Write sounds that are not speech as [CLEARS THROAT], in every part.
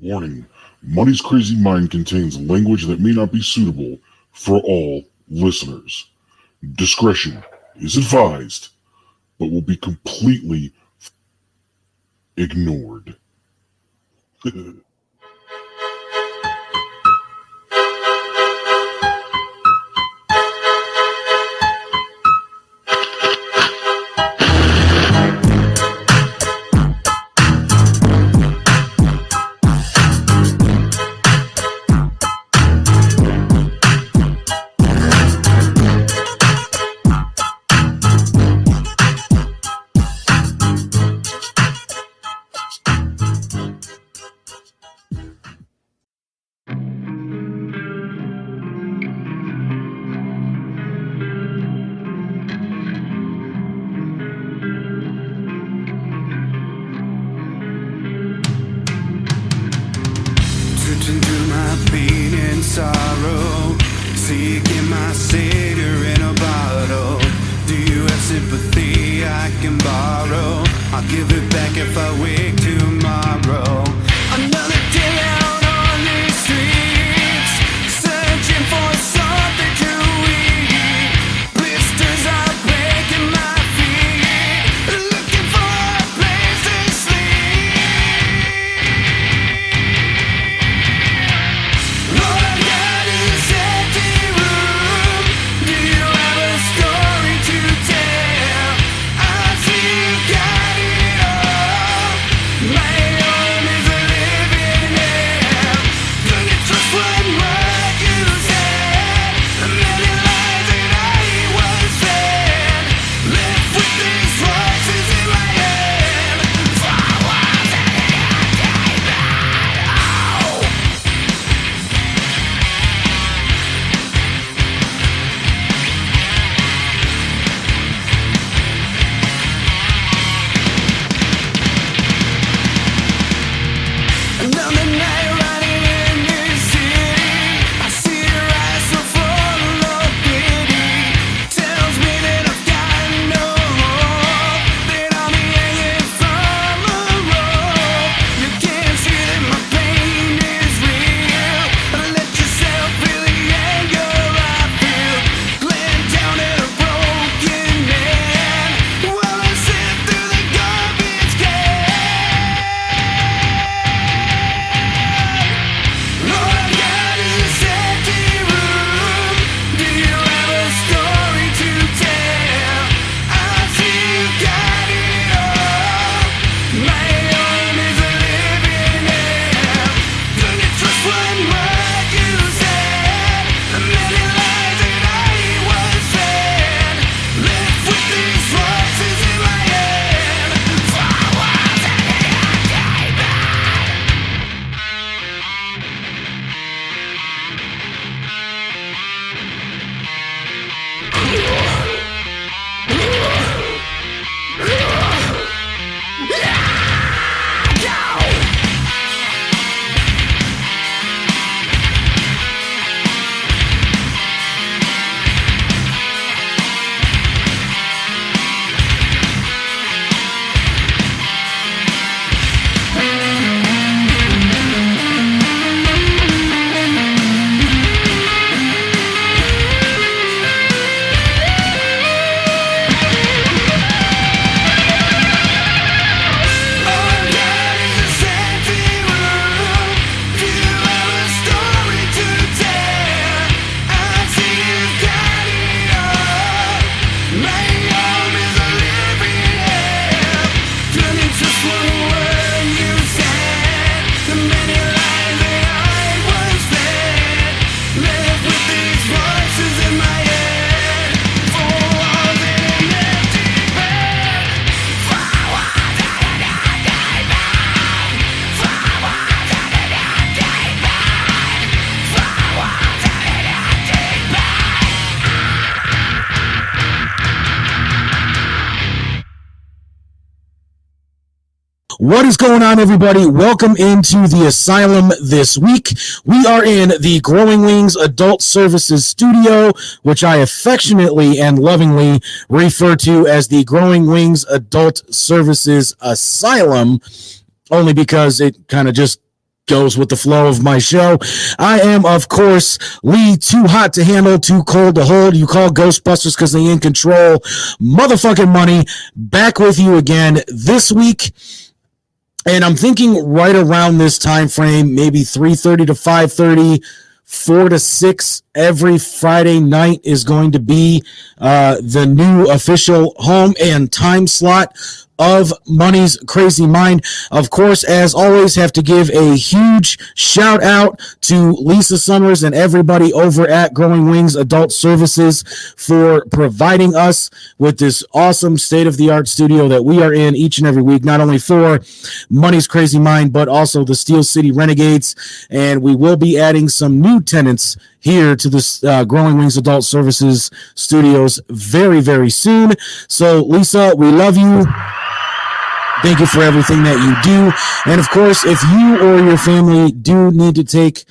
Warning Money's Crazy Mind contains language that may not be suitable for all listeners. Discretion is advised, but will be completely ignored. [LAUGHS] What is going on, everybody? Welcome into the asylum this week. We are in the Growing Wings Adult Services Studio, which I affectionately and lovingly refer to as the Growing Wings Adult Services Asylum, only because it kind of just goes with the flow of my show. I am, of course, Lee, too hot to handle, too cold to hold. You call Ghostbusters because they in control. Motherfucking money. Back with you again this week. And I'm thinking right around this time frame, maybe 3:30 to 5:30, 4 to 6 every Friday night is going to be uh, the new official home and time slot of Money's Crazy Mind. Of course, as always, have to give a huge shout out to Lisa Summers and everybody over at Growing Wings Adult Services for providing us with this awesome state of the art studio that we are in each and every week, not only for Money's Crazy Mind, but also the Steel City Renegades. And we will be adding some new tenants here to this uh, Growing Wings Adult Services studios very, very soon. So, Lisa, we love you. Thank you for everything that you do. And of course, if you or your family do need to take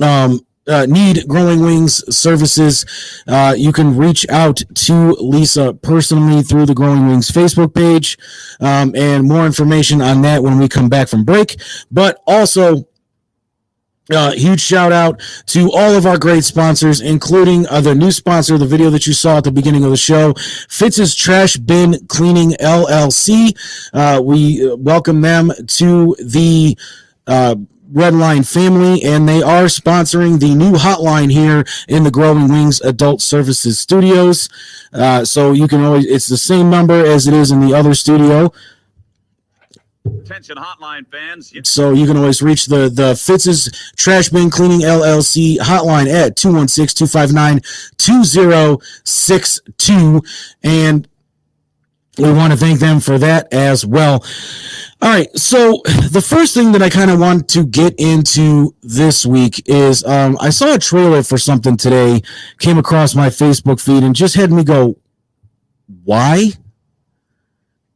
um uh, need growing wings services uh, you can reach out to lisa personally through the growing wings facebook page um, and more information on that when we come back from break but also uh, huge shout out to all of our great sponsors, including uh, the new sponsor, the video that you saw at the beginning of the show, Fitz's Trash Bin Cleaning LLC. Uh, we uh, welcome them to the uh, Red Line family, and they are sponsoring the new hotline here in the Growing Wings Adult Services Studios. Uh, so you can always, it's the same number as it is in the other studio. Attention hotline fans. So you can always reach the the Fitz's Trash Bin Cleaning LLC hotline at 216-259-2062 and we want to thank them for that as well. All right, so the first thing that I kind of want to get into this week is um, I saw a trailer for something today, came across my Facebook feed, and just had me go, why?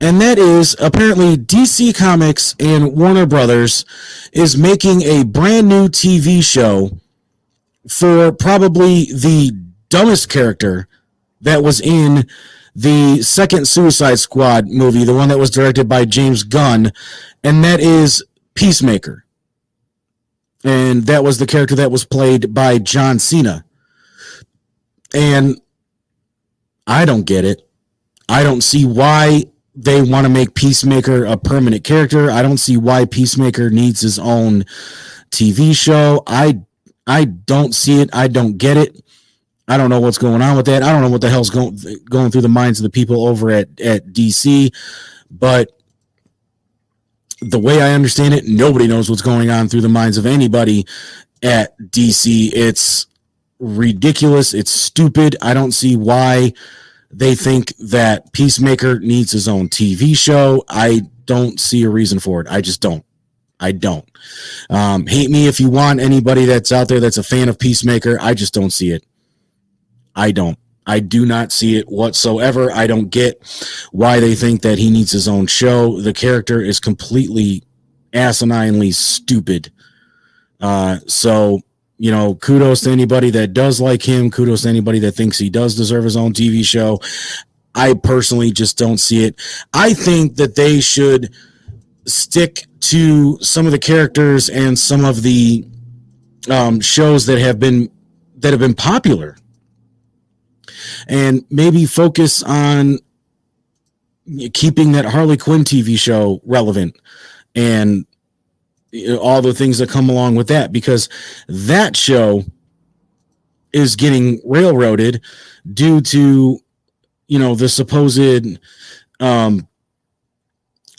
And that is apparently DC Comics and Warner Brothers is making a brand new TV show for probably the dumbest character that was in the second Suicide Squad movie, the one that was directed by James Gunn, and that is Peacemaker. And that was the character that was played by John Cena. And I don't get it. I don't see why they want to make Peacemaker a permanent character. I don't see why Peacemaker needs his own TV show. I I don't see it. I don't get it. I don't know what's going on with that. I don't know what the hell's going going through the minds of the people over at at DC, but the way I understand it, nobody knows what's going on through the minds of anybody at DC. It's ridiculous. It's stupid. I don't see why they think that Peacemaker needs his own TV show. I don't see a reason for it. I just don't. I don't. Um, hate me if you want anybody that's out there that's a fan of Peacemaker. I just don't see it. I don't. I do not see it whatsoever. I don't get why they think that he needs his own show. The character is completely asininely stupid. Uh, so you know, kudos to anybody that does like him. Kudos to anybody that thinks he does deserve his own TV show. I personally just don't see it. I think that they should stick to some of the characters and some of the um, shows that have been that have been popular, and maybe focus on keeping that Harley Quinn TV show relevant and all the things that come along with that because that show is getting railroaded due to you know the supposed um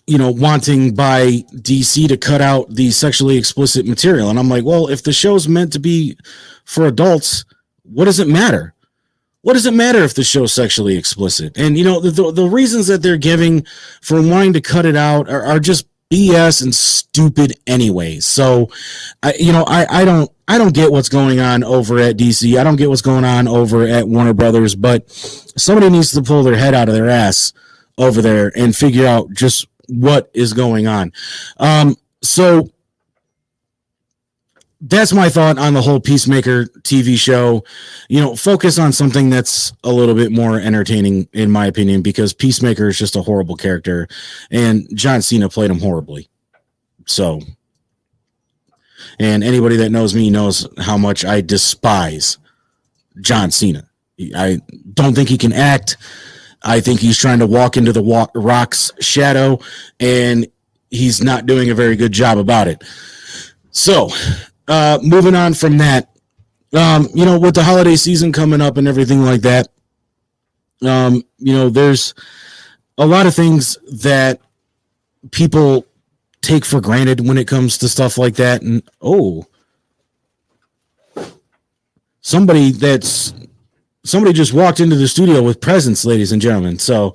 you know wanting by DC to cut out the sexually explicit material. And I'm like well if the show's meant to be for adults what does it matter? What does it matter if the show's sexually explicit? And you know the, the, the reasons that they're giving for wanting to cut it out are, are just BS and stupid anyway. So, I, you know, I, I don't, I don't get what's going on over at DC. I don't get what's going on over at Warner Brothers, but somebody needs to pull their head out of their ass over there and figure out just what is going on. Um, so that's my thought on the whole Peacemaker TV show. You know, focus on something that's a little bit more entertaining, in my opinion, because Peacemaker is just a horrible character, and John Cena played him horribly. So, And anybody that knows me knows how much I despise John Cena. I don't think he can act. I think he's trying to walk into the wa- Rock's shadow, and he's not doing a very good job about it. So, uh, moving on from that, um, you know, with the holiday season coming up and everything like that, um, you know, there's a lot of things that people take for granted when it comes to stuff like that. And oh, somebody that's somebody just walked into the studio with presents, ladies and gentlemen. So,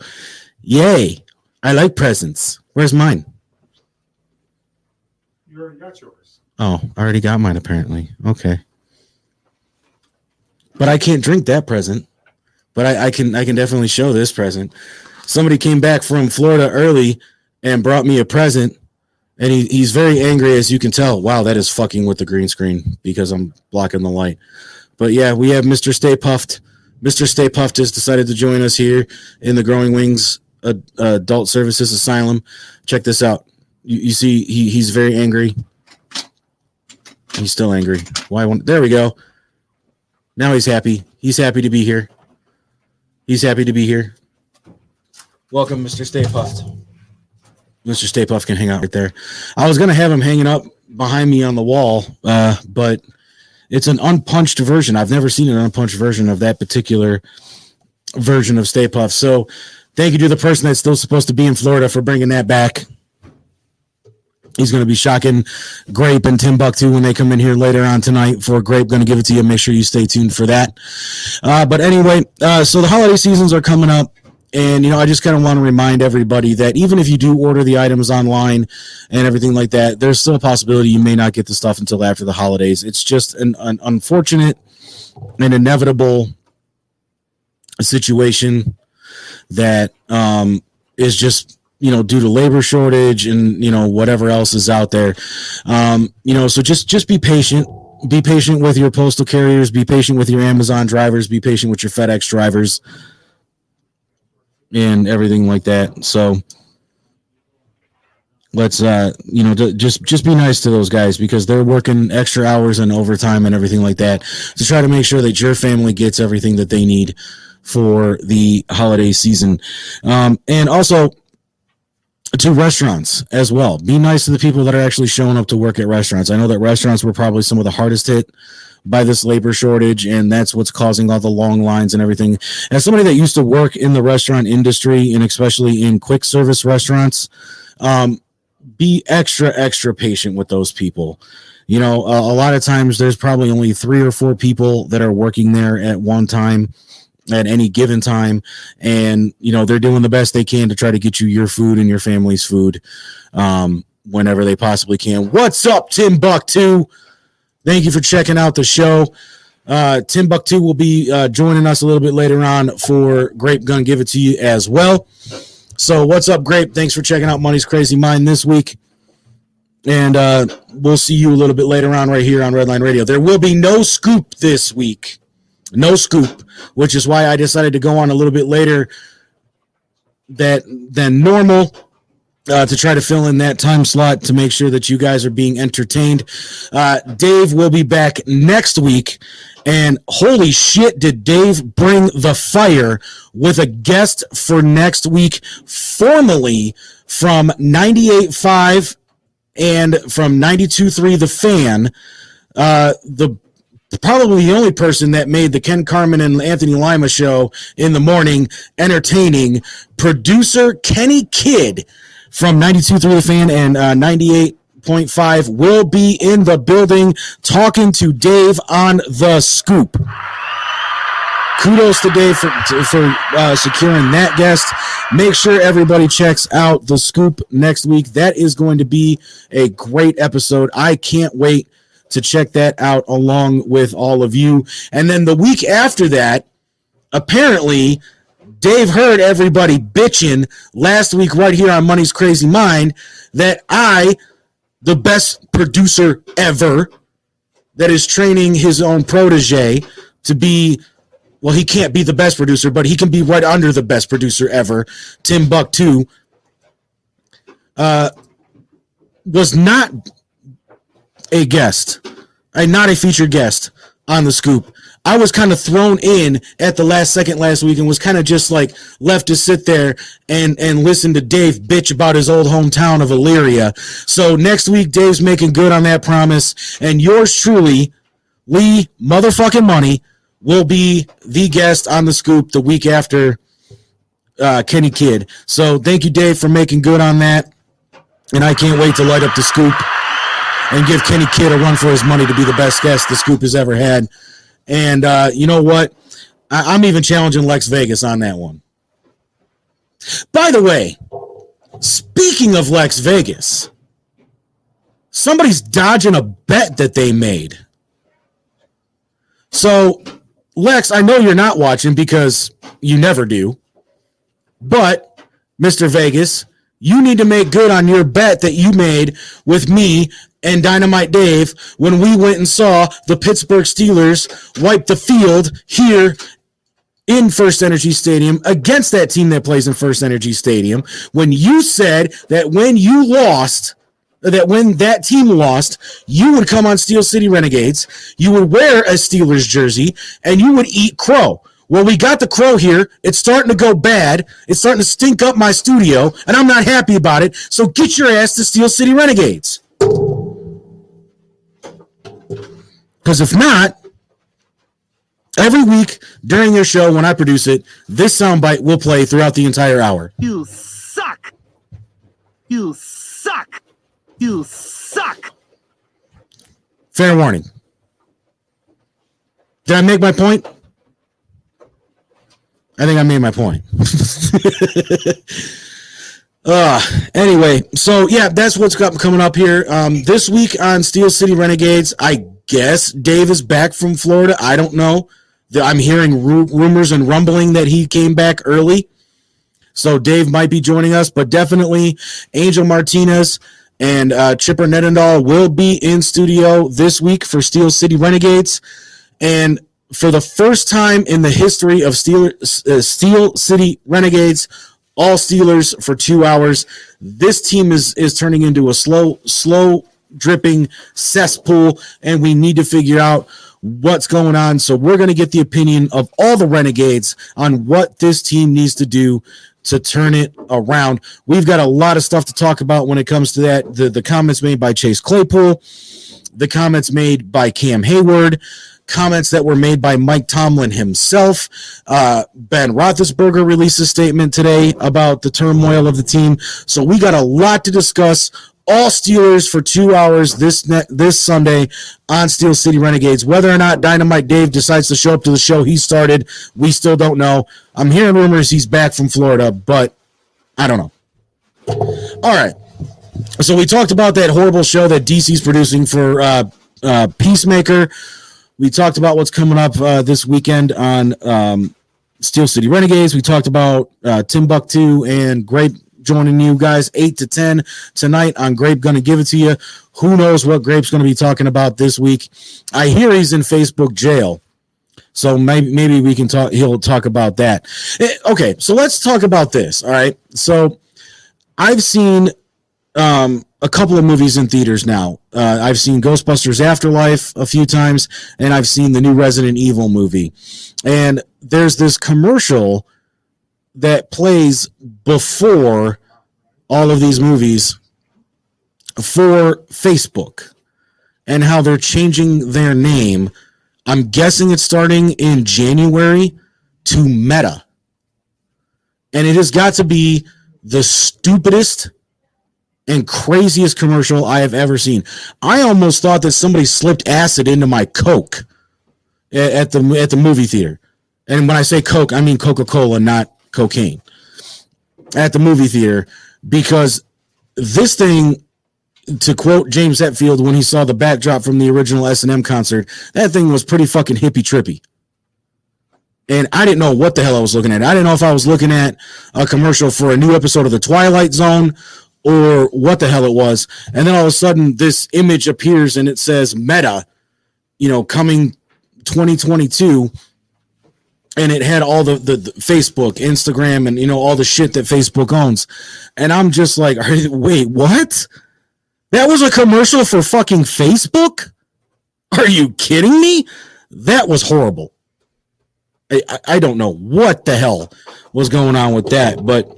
yay! I like presents. Where's mine? You already got yours. Oh, I already got mine apparently. Okay. But I can't drink that present. But I, I can I can definitely show this present. Somebody came back from Florida early and brought me a present. And he, he's very angry, as you can tell. Wow, that is fucking with the green screen because I'm blocking the light. But yeah, we have Mr. Stay Puft. Mr. Stay Puft has decided to join us here in the Growing Wings Adult Services Asylum. Check this out. You, you see, he, he's very angry. He's still angry. Why? Won't, there we go. Now he's happy. He's happy to be here. He's happy to be here. Welcome, Mr. Stay Puft. Mr. Stay Puft can hang out right there. I was gonna have him hanging up behind me on the wall, uh, but it's an unpunched version. I've never seen an unpunched version of that particular version of Stay Puft. So, thank you to the person that's still supposed to be in Florida for bringing that back. He's going to be shocking Grape and Timbuktu when they come in here later on tonight. For Grape, going to give it to you. Make sure you stay tuned for that. Uh, but anyway, uh, so the holiday seasons are coming up. And, you know, I just kind of want to remind everybody that even if you do order the items online and everything like that, there's still a possibility you may not get the stuff until after the holidays. It's just an, an unfortunate and inevitable situation that um, is just you know due to labor shortage and you know whatever else is out there. Um, you know so just just be patient. Be patient with your postal carriers. Be patient with your amazon drivers. Be patient with your fedex drivers and everything like that. So let's uh you know just just be nice to those guys because they're working extra hours and overtime and everything like that to try to make sure that your family gets everything that they need for the holiday season. Um and also to restaurants as well. Be nice to the people that are actually showing up to work at restaurants. I know that restaurants were probably some of the hardest hit by this labor shortage, and that's what's causing all the long lines and everything. As somebody that used to work in the restaurant industry and especially in quick service restaurants, um, be extra, extra patient with those people. You know, a, a lot of times there's probably only three or four people that are working there at one time at any given time. And you know they're doing the best they can to try to get you your food and your family's food um, whenever they possibly can. What's up Tim Buck timbuktu? Thank you for checking out the show. Uh, timbuktu will be uh, joining us a little bit later on for grape gun give it to you as well. So what's up grape? Thanks for checking out money's crazy mind this week. And uh, we'll see you a little bit later on right here on redline radio. There will be no scoop this week no scoop, which is why I decided to go on a little bit later that than normal uh, to try to fill in that time slot to make sure that you guys are being entertained. Uh, Dave will be back next week. And holy shit, did Dave bring the fire with a guest for next week, formally from 98.5 and from 92.3 The Fan. Uh, the probably the only person that made the Ken Carman and Anthony Lima show in the morning entertaining. Producer Kenny Kidd from 92.3 The Fan and uh, 98.5 will be in the building talking to Dave on the scoop. Kudos to Dave for, for uh, securing that guest. Make sure everybody checks out the scoop next week. That is going to be a great episode. I can't wait to check that out along with all of you. And then the week after that, apparently, Dave heard everybody bitching last week right here on Money's Crazy Mind that I, the best producer ever, that is training his own protege to be well, he can't be the best producer, but he can be right under the best producer ever, Timbuktu uh, was not a guest, a not a featured guest on the scoop. I was kind of thrown in at the last second last week and was kind of just like left to sit there and and listen to Dave bitch about his old hometown of Elyria. So next week, Dave's making good on that promise, and yours truly, Lee motherfucking money, will be the guest on the scoop the week after uh, Kenny Kidd. So thank you, Dave, for making good on that, and I can't wait to light up the scoop and give Kenny Kidd a run for his money to be the best guest the scoop has ever had. And uh, you know what? I- I'm even challenging Lex Vegas on that one. By the way, speaking of Lex Vegas, somebody's dodging a bet that they made. So, Lex, I know you're not watching because you never do. But, Mr. Vegas, you need to make good on your bet that you made with me and Dynamite Dave when we went and saw the Pittsburgh Steelers wipe the field here in First Energy Stadium against that team that plays in First Energy Stadium. When you said that when you lost, that when that team lost, you would come on Steel City Renegades, you would wear a Steelers jersey, and you would eat crow. Well, we got the crow here. It's starting to go bad. It's starting to stink up my studio, and I'm not happy about it. So get your ass to Steel City Renegades. Because if not, every week during your show when I produce it, this soundbite will play throughout the entire hour. You suck. You suck. You suck. Fair warning. Did I make my point? I think I made my point. [LAUGHS] uh anyway, so yeah, that's what's got coming up here. Um this week on Steel City Renegades, I guess Dave is back from Florida. I don't know. I'm hearing ru- rumors and rumbling that he came back early. So Dave might be joining us, but definitely Angel Martinez and uh, Chipper Nedendahl will be in studio this week for Steel City Renegades. And for the first time in the history of Steel, uh, Steel City Renegades, all Steelers for two hours. This team is is turning into a slow, slow dripping cesspool, and we need to figure out what's going on. So we're going to get the opinion of all the Renegades on what this team needs to do to turn it around. We've got a lot of stuff to talk about when it comes to that. The the comments made by Chase Claypool, the comments made by Cam Heyward, comments that were made by Mike Tomlin himself. Uh, ben Roethlisberger released a statement today about the turmoil of the team. So we got a lot to discuss. All Steelers for two hours this ne- this Sunday on Steel City Renegades. Whether or not Dynamite Dave decides to show up to the show he started, we still don't know. I'm hearing rumors he's back from Florida, but I don't know. All right. So we talked about that horrible show that DC's producing for uh, uh, Peacemaker. We talked about what's coming up uh, this weekend on um, Steel City Renegades. We talked about uh, Timbuktu and Grape joining you guys eight to ten tonight on Grape. Gonna give it to you. Who knows what Grape's gonna be talking about this week? I hear he's in Facebook jail. So maybe maybe we can talk. He'll talk about that. Eh, Okay, so let's talk about this. All right. So I've seen um, a couple of movies in theaters now. Uh, I've seen Ghostbusters Afterlife a few times, and I've seen the new Resident Evil movie. And there's this commercial that plays before all of these movies for Facebook and how they're changing their name. I'm guessing it's starting in January to Meta. And it has got to be the stupidest and craziest commercial I have ever seen. I almost thought that somebody slipped acid into my Coke at the at the movie theater. And when I say Coke, I mean Coca-Cola, not cocaine. At the movie theater because this thing to quote James Hetfield when he saw the backdrop from the original S&M concert, that thing was pretty fucking hippy trippy. And I didn't know what the hell I was looking at. I didn't know if I was looking at a commercial for a new episode of The Twilight Zone or what the hell it was. And then all of a sudden, this image appears and it says Meta, you know, coming 2022. And it had all the, the, the Facebook, Instagram, and you know all the shit that Facebook owns, and I'm just like, wait, what? That was a commercial for fucking Facebook? Are you kidding me? That was horrible. I, I- I don't know what the hell was going on with that, but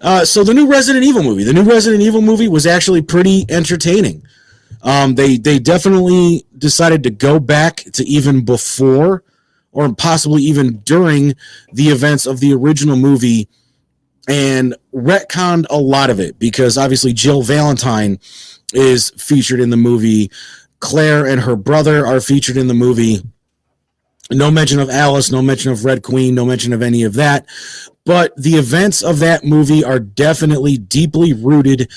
uh, so the new Resident Evil movie, the new Resident Evil movie was actually pretty entertaining. Um, they they definitely decided to go back to even before, or possibly even during the events of the original movie, and retconned a lot of it because obviously Jill Valentine is featured in the movie. Claire and her brother are featured in the movie. No mention of Alice, no mention of Red Queen, no mention of any of that. But the events of that movie are definitely deeply rooted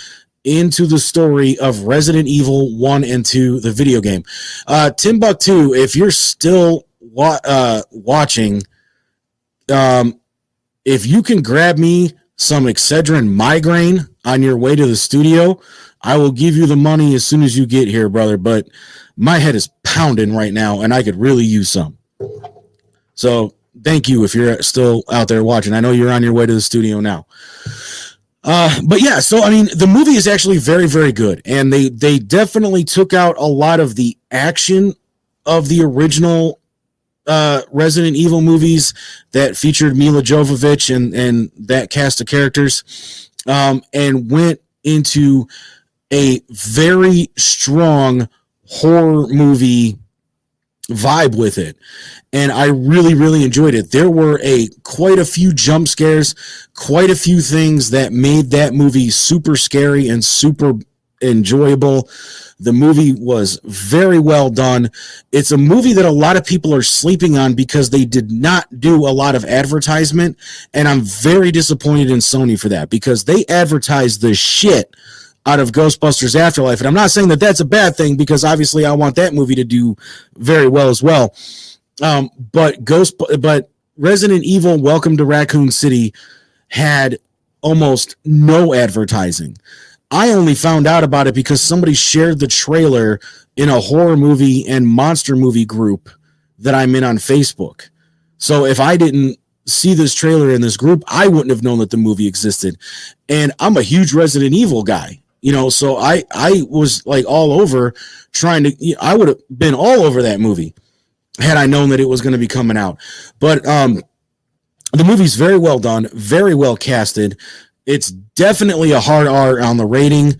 into the story of Resident Evil 1 and 2, the video game. Uh, Timbuktu, if you're still wa- uh, watching, um, if you can grab me some Excedrin migraine on your way to the studio, I will give you the money as soon as you get here, brother. But my head is pounding right now, and I could really use some. So thank you if you're still out there watching. I know you're on your way to the studio now. Uh, but yeah, so I mean, the movie is actually very, very good, and they they definitely took out a lot of the action of the original uh, Resident Evil movies that featured Milla Jovovich and and that cast of characters, um, and went into a very strong horror movie vibe with it. And i really really enjoyed it. There were a quite a few jump scares quite a few things that made that movie super scary and super enjoyable. The movie was very well done. It's a movie that a lot of people are sleeping on because they did not do a lot of advertisement. And i'm very disappointed in sony for that because they advertised the shit out of Ghostbusters Afterlife. And I'm not saying that that's a bad thing because obviously I want that movie to do very well as well. Um, but Ghost, but Resident Evil Welcome to Raccoon City had almost no advertising. I only found out about it because somebody shared the trailer in a horror movie and monster movie group that I'm in on Facebook. So if I didn't see this trailer in this group, I wouldn't have known that the movie existed. And I'm a huge Resident Evil guy you know so i i was like all over trying to i would have been all over that movie had i known that it was going to be coming out. But um the movie's very well done very well casted. It's definitely a hard r on the rating.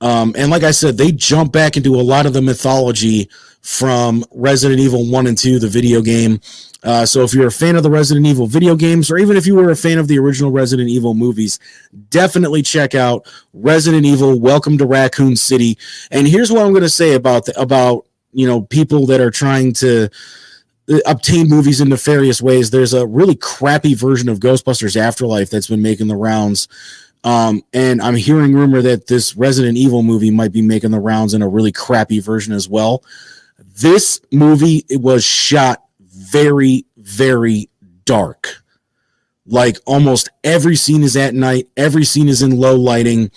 Um and like i said they jump back into a lot of the mythology from resident evil 1 and 2 the video game uh, so if you're a fan of the Resident Evil video games, or even if you were a fan of the original Resident Evil movies, definitely check out Resident Evil: Welcome to Raccoon City. And here's what I'm going to say about the, about you know people that are trying to uh, obtain movies in nefarious ways. There's a really crappy version of Ghostbusters Afterlife that's been making the rounds. Um, and I'm hearing rumor that this Resident Evil movie might be making the rounds in a really crappy version as well. This movie it was shot very, very dark. Like almost every scene is at night, every scene is in low lighting.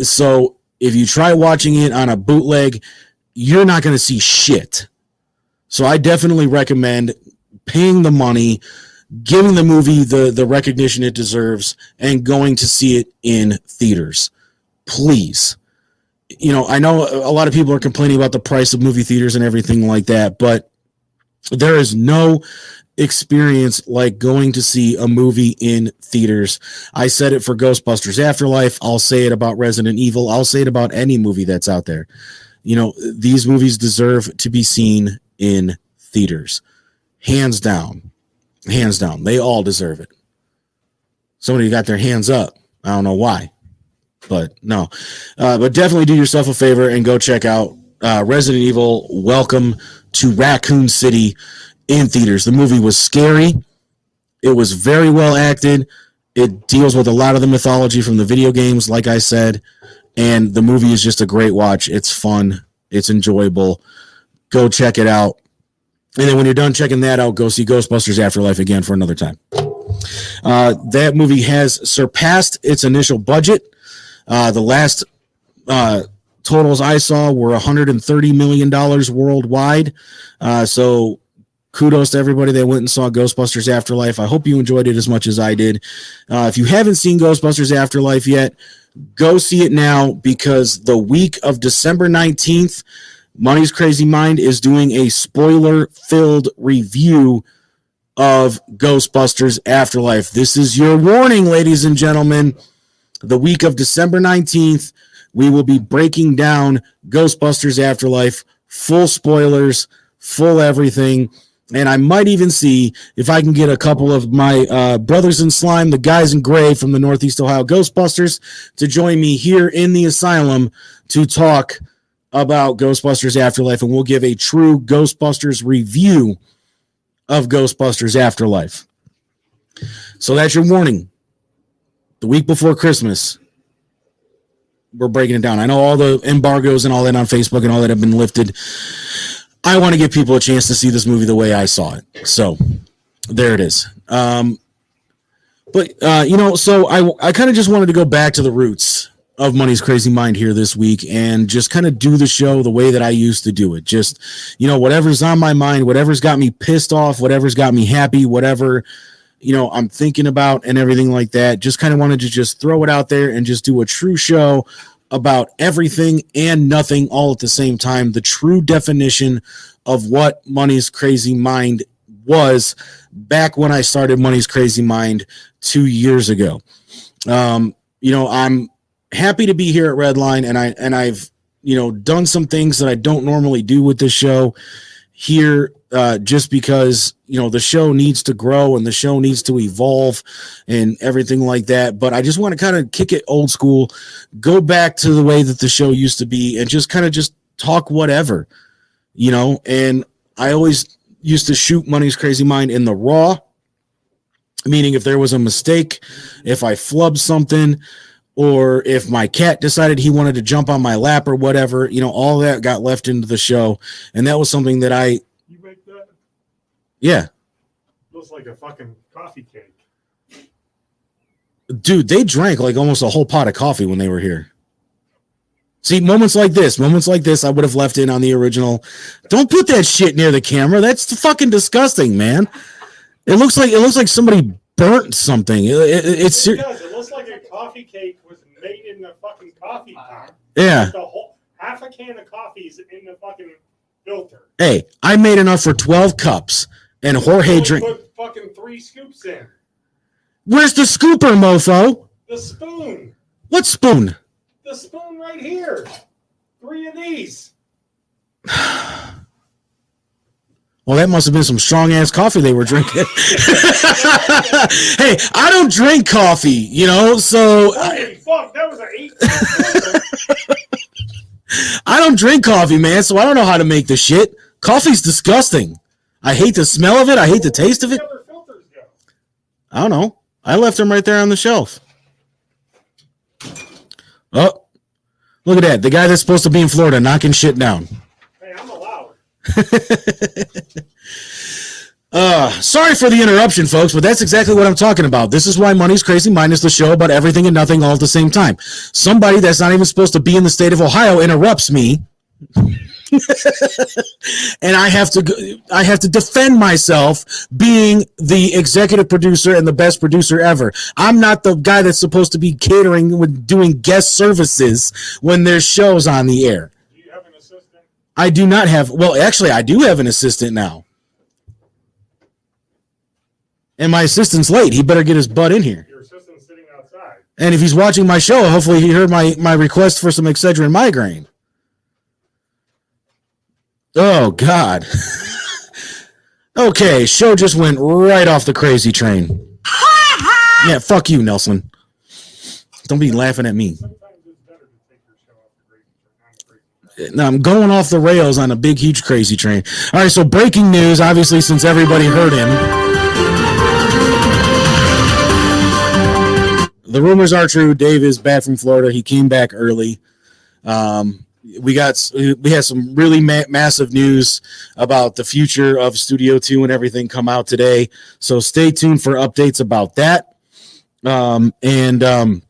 So if you try watching it on a bootleg, you're not going to see shit. So I definitely recommend paying the money, giving the movie the, the recognition it deserves, and going to see it in theaters. Please. You know, I know a lot of people are complaining about the price of movie theaters and everything like that, but there is no experience like going to see a movie in theaters. I said it for Ghostbusters Afterlife. I'll say it about Resident Evil. I'll say it about any movie that's out there. You know, these movies deserve to be seen in theaters. Hands down. Hands down. They all deserve it. Somebody got their hands up. I don't know why, but no. Uh, but definitely do yourself a favor and go check out uh, Resident Evil Welcome to Raccoon City in theaters. The movie was scary. It was very well acted. It deals with a lot of the mythology from the video games, like I said. And the movie is just a great watch. It's fun. It's enjoyable. Go check it out. And then when you're done checking that out, go see Ghostbusters Afterlife again for another time. Uh, that movie has surpassed its initial budget. Uh, the last uh, totals I saw were 130 million dollars worldwide. Uh, so kudos to everybody that went and saw Ghostbusters Afterlife. I hope you enjoyed it as much as I did. Uh, if you haven't seen Ghostbusters Afterlife yet, go see it now because the week of December 19th, Money's Crazy Mind is doing a spoiler filled review of Ghostbusters Afterlife. This is your warning, ladies and gentlemen. The week of December 19th, we will be breaking down Ghostbusters Afterlife, full spoilers, full everything. And I might even see if I can get a couple of my uh, brothers in slime, the guys in gray from the Northeast Ohio Ghostbusters, to join me here in the asylum to talk about Ghostbusters Afterlife. And we'll give a true Ghostbusters review of Ghostbusters Afterlife. So that's your warning. The week before Christmas, we're breaking it down. I know all the embargoes and all that on Facebook and all that have been lifted. I want to give people a chance to see this movie the way I saw it. So there it is. Um, but uh, you know, so I I kind of just wanted to go back to the roots of Money's Crazy Mind here this week and just kind of do the show the way that I used to do it. Just you know, whatever's on my mind, whatever's got me pissed off, whatever's got me happy, whatever you know I'm thinking about and everything like that. Just kind of wanted to just throw it out there and just do a true show about everything and nothing all at the same time. The true definition of what Money's Crazy Mind was back when I started Money's Crazy Mind two years ago. Um, you know, I'm happy to be here at Redline, and I and I've you know done some things that I don't normally do with this show here uh, just because you know the show needs to grow and the show needs to evolve and everything like that. But I just want to kind of kick it old school, go back to the way that the show used to be, and just kind of just talk whatever, you know. And I always used to shoot Money's Crazy Mind in the raw, meaning if there was a mistake, if I flubbed something. Or if my cat decided he wanted to jump on my lap or whatever, you know, all that got left into the show. And that was something that I? Yeah, Looks like a fucking coffee cake. dude, they drank like almost a whole pot of coffee when they were here. See, moments like this, moments like this, I would have left in on the original. Don't put that shit near the camera. That's fucking disgusting, man. It looks like it looks like somebody burnt something. It- it- it's It does. It looks like a coffee cake was made in the fucking coffee pot. yeah. The whole half a can of coffee's in the fucking filter. Hey, I made enough for twelve cups, and Jorge drink. Fucking three scoops in. Where's the scooper, mofo? The spoon. What spoon? The spoon right here. Three of these. [SIGHS] Well, that must have been some strong ass coffee they were drinking. [LAUGHS] hey, I don't drink coffee, you know, so Holy fuck, that was an eight. [LAUGHS] I don't drink coffee, man, so I don't know how to make the shit. Coffee's disgusting. I hate the smell of it. I hate the taste of it. the other filters go? I don't know. I left them right there on the shelf. Oh, look at that. The guy that's supposed to be in Florida knocking shit down. Hey, I'm allowed. [LAUGHS] Uh, sorry for the interruption, folks, but that's exactly what I'm talking about. This is why Money's Crazy Minus the show about everything and nothing all at the same time. Somebody that's not even supposed to be in the state of Ohio interrupts me. [LAUGHS] and I have to go- I have to defend myself being the executive producer and the best producer ever. I'm not the guy that's supposed to be catering with doing guest services when there's shows on the air. Do you have an assistant? I do not have well actually I do have an assistant now. And my assistant's late. He better get his butt in here. Your assistant's sitting outside. And if he's watching my show, hopefully he heard my, my request for some Excedrin migraine. Oh God. [LAUGHS] okay, show just went right off the crazy train. [LAUGHS] yeah, fuck you, Nelson. Don't be laughing at me. Sometimes it's better to take your show off the gravy train. I'm the gravy train. Now I'm going off the rails on a big, huge, crazy train. All right, so breaking news. Obviously, since everybody heard him, the rumors are true. Dave is back from Florida. He came back early. Um, we got we had some really ma- massive news about the future of Studio Two and everything come out today. So stay tuned for updates about that. Um, and um,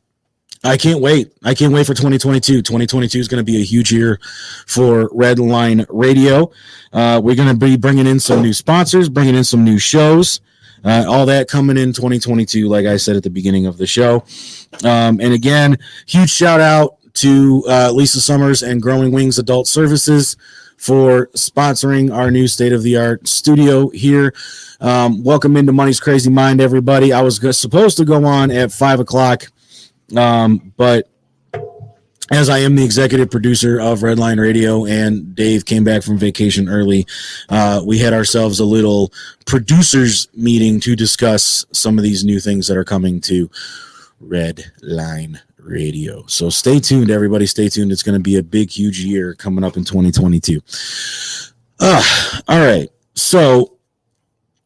I can't wait. I can't wait for 2022. 2022 is going to be a huge year for Red Line Radio. Uh, we're going to be bringing in some new sponsors, bringing in some new shows, uh, all that coming in 2022, like I said at the beginning of the show. Um, and again, huge shout out to uh, Lisa Summers and Growing Wings Adult Services for sponsoring our new state of the art studio here. Um, welcome into Money's Crazy Mind, everybody. I was supposed to go on at five o'clock. Um, but as I am the executive producer of Redline Radio and Dave came back from vacation early, uh, we had ourselves a little producers meeting to discuss some of these new things that are coming to Redline Radio. So stay tuned, everybody. Stay tuned. It's going to be a big, huge year coming up in 2022. Uh, all right. So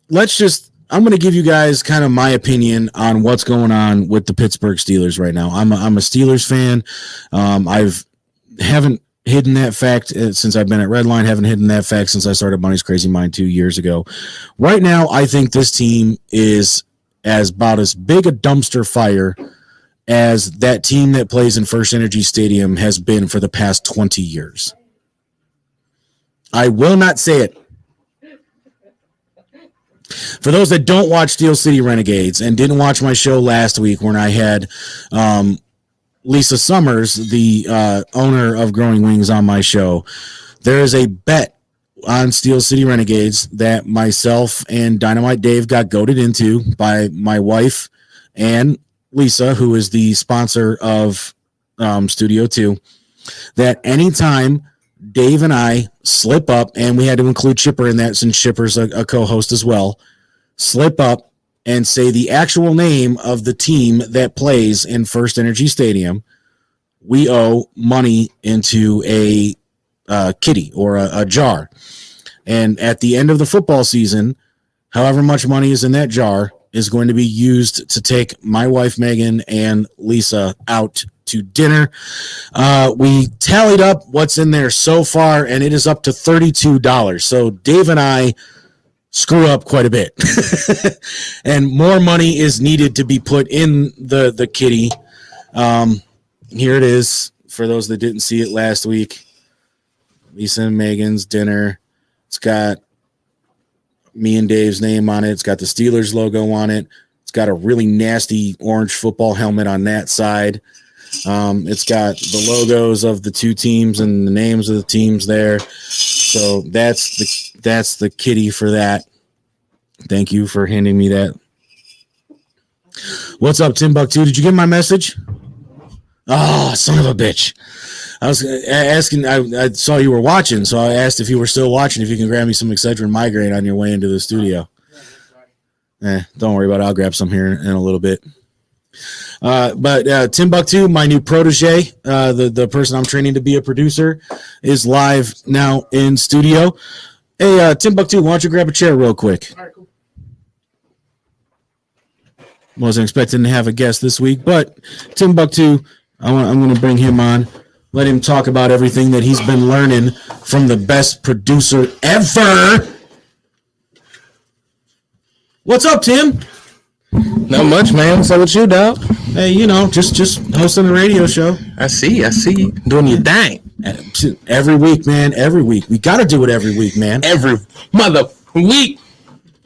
let's just I'm going to give you guys kind of my opinion on what's going on with the Pittsburgh Steelers right now. I'm a, I'm a Steelers fan. Um, I've haven't hidden that fact uh, since I've been at Redline. Haven't hidden that fact since I started Money's Crazy Mind two years ago. Right now, I think this team is as about as big a dumpster fire as that team that plays in First Energy Stadium has been for the past 20 years. I will not say it. For those that don't watch Steel City Renegades and didn't watch my show last week when I had um, Lisa Summers, the uh, owner of Growing Wings, on my show, there is a bet on Steel City Renegades that myself and Dynamite Dave got goaded into by my wife and Lisa, who is the sponsor of um, Studio 2, that anytime Dave and I slip up, and we had to include Chipper in that since Chipper's a, a co host as well, slip up and say the actual name of the team that plays in First Energy Stadium, we owe money into a uh, kitty or a, a jar. And at the end of the football season, however much money is in that jar is going to be used to take my wife Megan and Lisa out to dinner. Uh, we tallied up what's in there so far, and it is up to $32. So Dave and I screw up quite a bit. [LAUGHS] and more money is needed to be put in the, the kitty. Um, here it is for those that didn't see it last week. Lisa and Megan's dinner. It's got me and Dave's name on it. It's got the Steelers logo on it. It's got a really nasty orange football helmet on that side. Um, it's got the logos of the two teams and the names of the teams there. So that's the that's the kitty for that. Thank you for handing me that. What's up, Timbuktu? Did you get my message? Oh, son of a bitch. I was uh, asking, I, I saw you were watching, so I asked if you were still watching, if you can grab me some Excedrin migraine on your way into the studio. Eh, don't worry about it. I'll grab some here in a little bit. Uh, but uh, Timbuktu, my new protege, uh, the, the person I'm training to be a producer, is live now in studio. Hey, uh, Timbuktu, why don't you grab a chair real quick? Wasn't expecting to have a guest this week, but Timbuktu, I want, I'm going to bring him on. Let him talk about everything that he's been learning from the best producer ever. What's up, Tim? Not much, man. What's up with you, dog? Hey, you know, just just hosting a radio show I see. I see doing your thing every week, man. Every week, we got to do it every week, man. every mother week.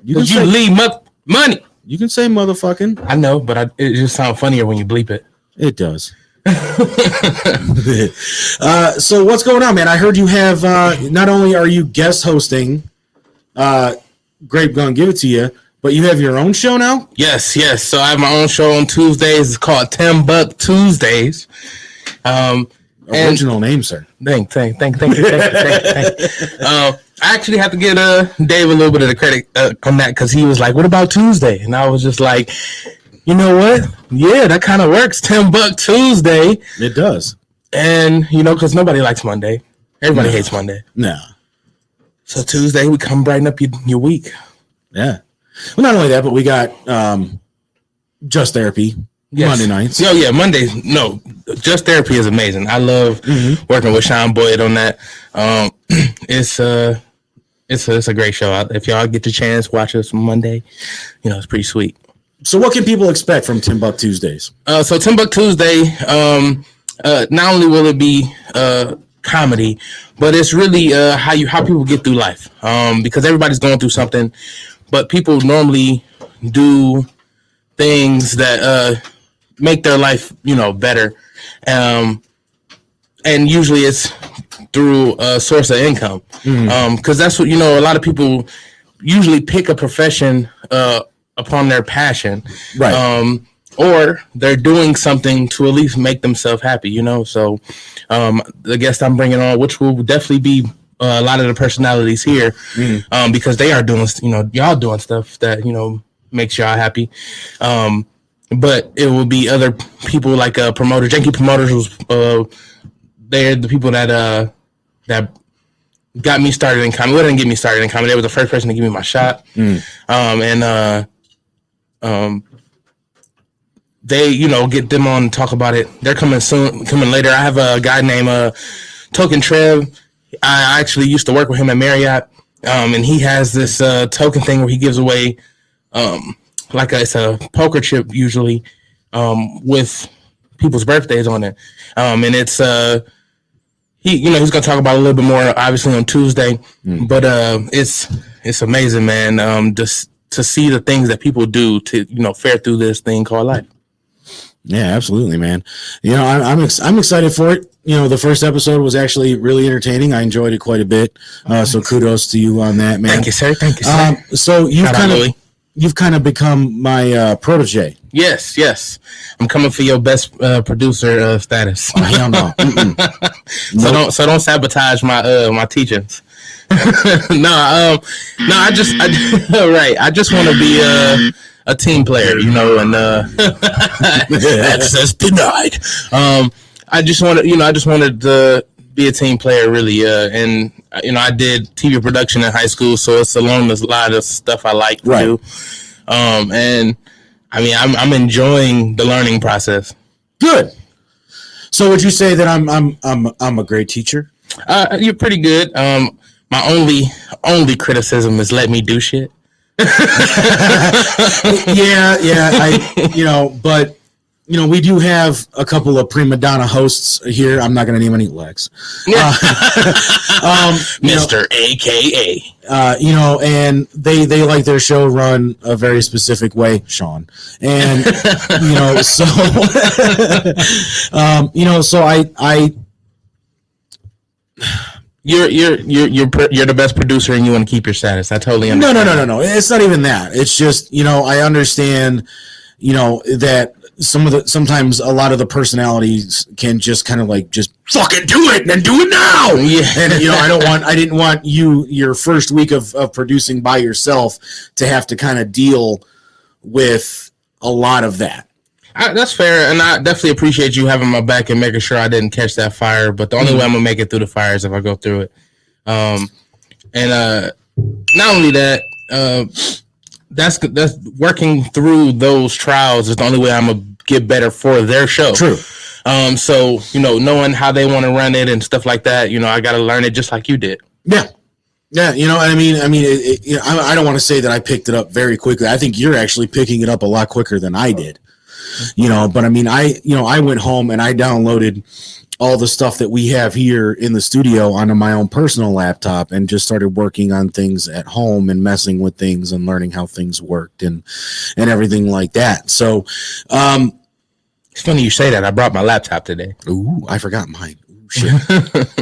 You can you say, leave mo- money. you can say motherfucking. I know, but I, it just sounds funnier when you bleep it. It does. [LAUGHS] uh, so what's going on, man? I heard you have uh, not only are you guest hosting, uh, Grape Gun Give It to You, but you have your own show now. Yes, yes. So I have my own show on Tuesdays. It's called Ten Buck Tuesdays. Um, and Original name, sir. thank, thank, thank, thank you, thank you, thank you, thank you. [LAUGHS] Um, I actually have to give uh, Dave a little bit of the credit uh, on that because he was like, "What about Tuesday?" And I was just like, "You know what? Yeah, that kind of works. Ten Buck Tuesday." It does. And you know, because nobody likes Monday. Everybody No. hates Monday. No. So Tuesday we come brighten up your, your week. Yeah. Well, not only that, but we got um, Just Therapy Monday nights. Oh yeah, Monday. No, just therapy is amazing. I love Mm-hmm. working with Sean Boyd on that. Um, [CLEARS THROAT] it's uh it's a, it's a great show. If y'all get the chance, watch us Monday. You know, it's pretty sweet. So what can people expect from Timbuk Tuesdays? Uh, so Timbuk Tuesday, um, uh, not only will it be uh, comedy, but it's really uh, how you how people get through life. Um, because everybody's going through something, but people normally do things that uh, make their life, you know, better. Um, and usually it's through a source of income, because that's what you know. A lot of people usually pick a profession uh, upon their passion, Right. Um, or they're doing something to at least make themselves happy, you know. So, um, the guest I'm bringing on, which will definitely be uh, a lot of the personalities here, um, because they are doing, you know, y'all doing stuff that you know makes y'all happy. Um, but it will be other people like uh, promoters. Janky promoters was uh, they're the people that uh that got me started in comedy. Well, they didn't get me started in comedy. They were the first person to give me my shot. Um, and uh, um, they, you know, get them on and talk about it. They're coming soon, coming later. I have a guy named uh, Token Trev. I actually used to work with him at Marriott, um, and he has this uh, token thing where he gives away, um, like a, it's a poker chip usually, um, with people's birthdays on it, um, and it's uh, he, you know, he's gonna talk about a little bit more obviously on Tuesday, but uh, it's it's amazing, man. Um, just to see the things that people do to you know fare through this thing called life. Yeah, absolutely, man. You know, I'm I'm, ex- I'm excited for it. You know, the first episode was actually really entertaining. I enjoyed it quite a bit. Uh, so kudos to you on that, man. Thank you, sir. Thank you, sir. Um, so you've kind of you've kind of become my uh, protege. Yes, yes. I'm coming for your best uh, producer uh, status. Oh, hell no. [LAUGHS] So don't so don't sabotage my uh my teachings. [LAUGHS] no, um, no, I just, I, [LAUGHS] right, I just want to be a, a team player, you know, and uh, [LAUGHS] access denied. Um, I just wanted, you know, I just wanted to be a team player, really, uh, and uh, you know, I did TV production in high school, so it's along the line of stuff I like to Right. do. Um, and I mean, I'm I'm enjoying the learning process. Good. So would you say that I'm I'm I'm I'm a great teacher? Uh, you're pretty good. Um, my only only criticism is let me do shit. [LAUGHS] yeah, yeah. I you know, but you know, we do have a couple of prima donna hosts here. I'm not going to name any Lex. [LAUGHS] Um, you know, Mister AKA. uh, you know, and they they like their show run a very specific way, Sean, and [LAUGHS] you know, so um, you know, so I I You're you're you're you're you're the best producer, and you want to keep your status. I totally no understand. no no no no, it's not even that. It's just you know, I understand, you know, that some of the sometimes a lot of the personalities can just kind of like just fucking do it and then do it now. [LAUGHS] Yeah. and you know, I don't want I didn't want you your first week of, of producing by yourself to have to kind of deal with a lot of that. I, that's fair, and I definitely appreciate you having my back and making sure I didn't catch that fire. But the only way I'm gonna make it through the fire is if I go through it. Um, and uh, not only that, uh, that's that's working through those trials is the only way I'm gonna get better for their show. True. Um, so you know, knowing how they want to run it and stuff like that, you know, I got to learn it just like you did. Yeah. Yeah, you know, I mean, I mean, it, it, you know, I, I don't want to say that I picked it up very quickly. I think you're actually picking it up a lot quicker than I did. You know, but I mean, I, you know, I went home and I downloaded all the stuff that we have here in the studio onto my own personal laptop and just started working on things at home and messing with things and learning how things worked and and everything like that. So, um, It's funny you say that. I brought my laptop today. ooh, I forgot mine. Ooh, shit,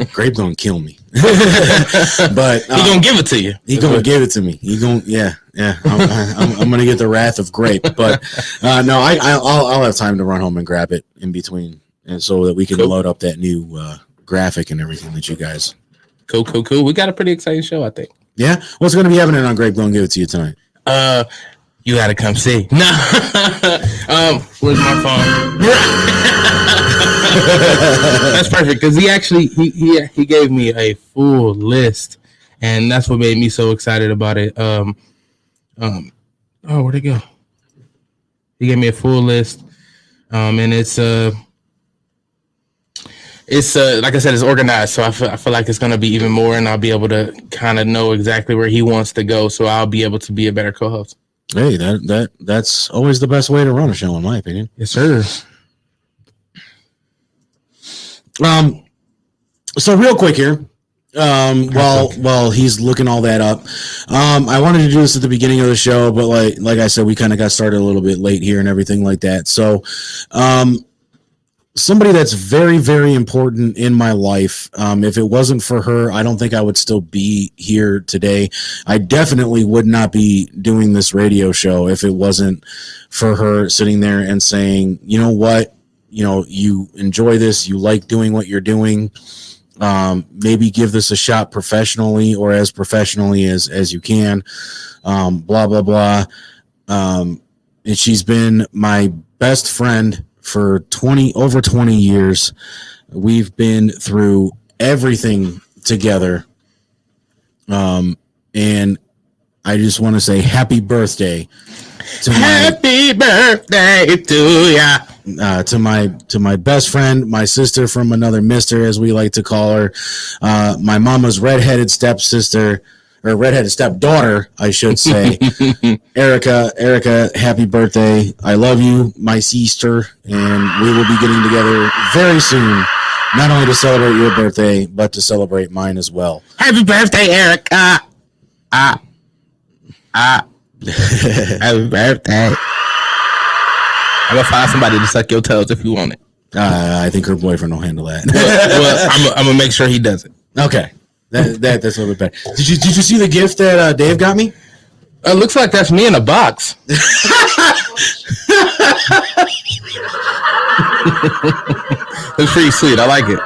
[LAUGHS] Grape gonna kill me. [LAUGHS] but He uh, gonna give it to you. He gonna give it to me. He gonna yeah yeah. I'm, I'm, I'm gonna get the wrath of grape, but uh, no, I I'll, I'll have time to run home and grab it in between, and so that we can Cool. load up that new uh, graphic and everything that you guys. Cool, cool, cool. We got a pretty exciting show, I think. Yeah, what's gonna be happening on Grape? Gonna give it to you tonight. Uh, you gotta come see. [LAUGHS] No, [LAUGHS] um, where's my phone? That's perfect because he actually he he he gave me a full list, and that's what made me so excited about it. Um, um, oh, where'd it go? He gave me a full list, um, and it's uh. It's uh, like I said, it's organized, so I feel, I feel like it's gonna be even more, and I'll be able to kind of know exactly where he wants to go, so I'll be able to be a better co-host. Hey, that that that's always the best way to run a show, in my opinion. Yes, sir. Um, so real quick here, um, while while he's looking all that up, um, I wanted to do this at the beginning of the show, but like like I said, we kind of got started a little bit late here and everything like that. So, um, somebody that's very very important in my life. Um, if it wasn't for her, I don't think I would still be here today. I definitely would not be doing this radio show if it wasn't for her sitting there and saying, you know what, you know, you enjoy this, you like doing what you're doing. Um, maybe give this a shot professionally or as professionally as as you can. Um, blah blah blah. Um, and she's been my best friend for 20 over 20 years. We've been through everything together. Um, and I just want to say happy birthday to my Happy birthday to ya. Uh, to my to my best friend, my sister from another mister, as we like to call her, uh, my mama's redheaded stepsister or redheaded stepdaughter, I should say, [LAUGHS] Erica. Erica, happy birthday! I love you, my sister, and we will be getting together very soon. Not only to celebrate your birthday, but to celebrate mine as well. Happy birthday, Erica. Ah. Ah. [LAUGHS] Happy birthday. I'm gonna find somebody to suck your toes if you want it. Uh, I think her boyfriend will handle that. well, I'm, I'm gonna make sure he does it. okay, that, that that's a little bit better. Did you did you see the gift that uh, Dave got me? It looks like that's me in a box. [LAUGHS] it's pretty sweet. I like it.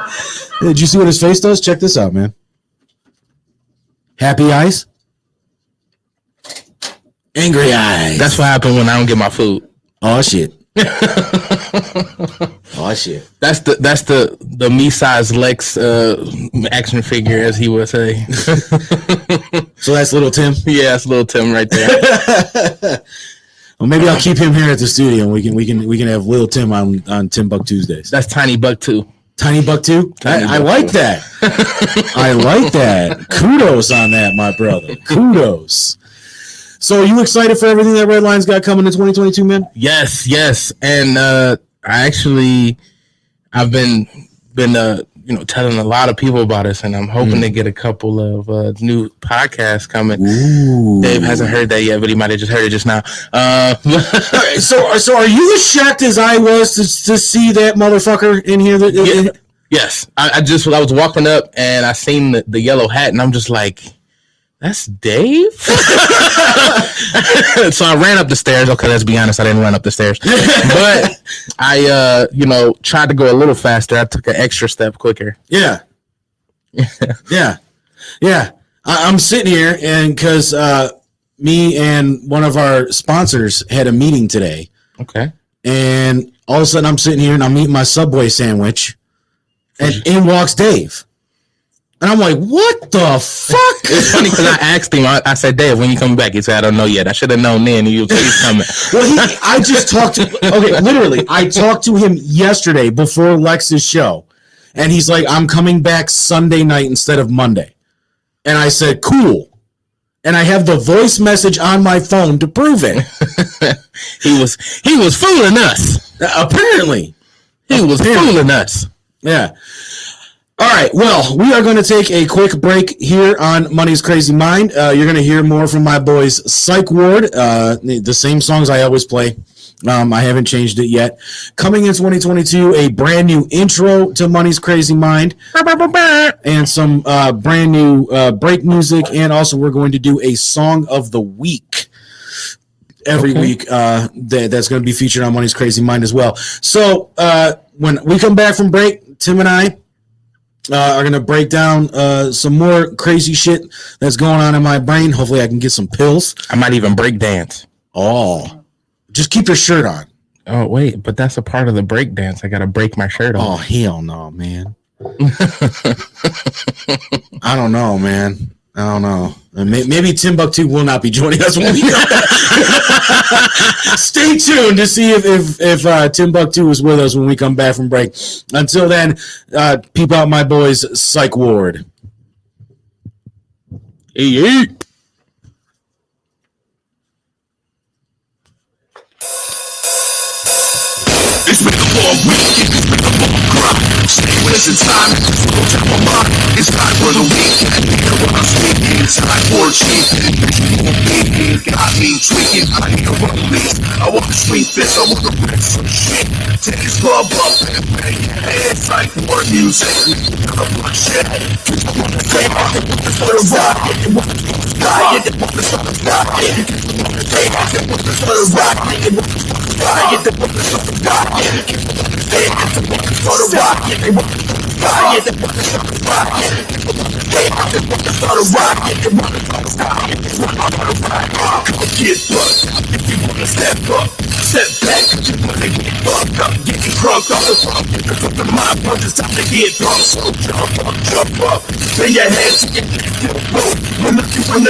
Did you see what his face does? Check this out, man. Happy eyes. Angry eyes. That's what happened when I don't get my food. oh shit. [LAUGHS] oh shit. That's the that's the the me size Lex uh, action figure, as he would say. [LAUGHS] So that's little Tim. yeah, that's little Tim right there. [LAUGHS] Well, maybe I'll keep him here at the studio. and We can we can we can have little Tim on on Tim Buck Tuesdays. That's Tiny Buck too. Tiny Buck too. Tiny I, I Buck like too. that. I like that. Kudos on that, my brother. Kudos. So, are you excited for everything that Redline's got coming in 2022, man? Yes, yes, and uh, I actually I've been been uh, you know telling a lot of people about this, and I'm hoping to get a couple of uh, new podcasts coming. Ooh. Dave hasn't heard that yet, but he might have just heard it just now. Uh, [LAUGHS] So, so are you as shocked as I was to, to see that motherfucker in here? That, Yeah. yes, I, I just I was walking up and I seen the, the yellow hat, and I'm just like, "That's Dave." [LAUGHS] so I ran up the stairs. Okay, let's be honest, I didn't run up the stairs, but I, uh, you know, tried to go a little faster. I took an extra step quicker. Yeah. [LAUGHS] yeah. Yeah. I, I'm sitting here and because uh, me and one of our sponsors had a meeting today, Okay. and all of a sudden I'm sitting here and I'm eating my Subway sandwich, and in walks Dave. And I'm like, what the fuck? It's funny because I asked him. I, I said, "Dave, when you coming back?" He said, "I don't know yet. I should have known then. He was coming." [LAUGHS] Well, he, I just talked to okay, literally, I talked to him yesterday before Lex's show, and he's like, "I'm coming back Sunday night instead of Monday," and I said, "Cool," and I have the voice message on my phone to prove it. [LAUGHS] he was he was fooling us. Apparently, He was Apparently. fooling us. yeah. All right. Well, we are going to take a quick break here on Money's Crazy Mind. Uh, you're going to hear more from my boys, Psych Ward. Uh, the same songs I always play. Um, I haven't changed it yet. Coming in 2022, a brand new intro to Money's Crazy Mind, and some uh, brand new uh, break music, and also we're going to do a song of the week every Okay. week. Uh, that, that's going to be featured on Money's Crazy Mind as well. So uh, when we come back from break, Tim and I uh, are going to break down uh, some more crazy shit that's going on in my brain. Hopefully, I can get some pills. I might even break dance. Oh, just keep your shirt on. Oh wait, but that's a part of the break dance. I gotta break my shirt off. Oh hell no, man. [LAUGHS] I don't know, man. I don't know. Maybe Timbuktu will not be joining us when we [LAUGHS] Stay tuned to see if if, if uh, Timbuktu is with us when we come back from break. Until then, uh, peep out my boys, Psych Ward. Hey, It's been a long week. Listen time, slow down my mind It's time for the week Hear what I'm speaking, it's time for a cheat Got me tweaking, I need a release I wanna sleep this, I wanna rip some shit Take his club up and bang It's like war music None of my shit Cause I wanna say I wanna play around I wanna Get drunk, so jump up, jump up. Pay your hands, get the rope. When the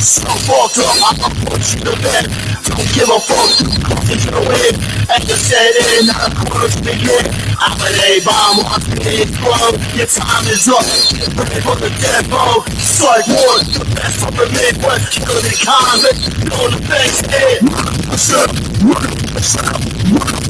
So fuck up, I'm gonna put you to bed. Don't give a fuck, I'm gonna put you to bed. And just set in, I'm gonna speak it. I'm an A-bomb on the club. Your time is up. Ready for the demo. Strike one, the best of the Midwest. Killing the convict, know the. Shut up, shut up, shut up,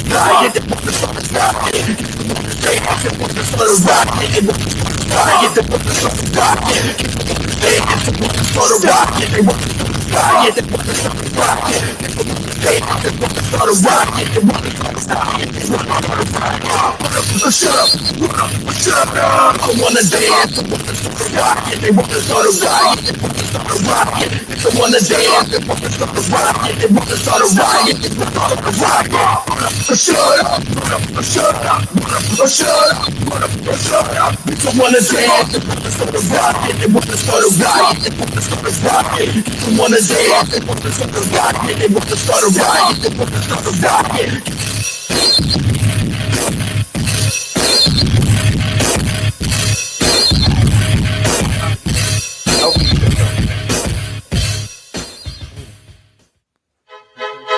I get the Shut up! Shut up! I wanna dance. I wanna start a rocket. They wanna start a riot. They wanna start a rocket. They wanna dance. They wanna start a rocket. They wanna start a riot. They wanna start a rocket. Shut up! Shut up! Shut up! Shut up! They wanna dance. They wanna start a rocket. They wanna start a riot. They wanna start a rocket. They wanna day off, they put the back in, they put the stutter back, they put the back in.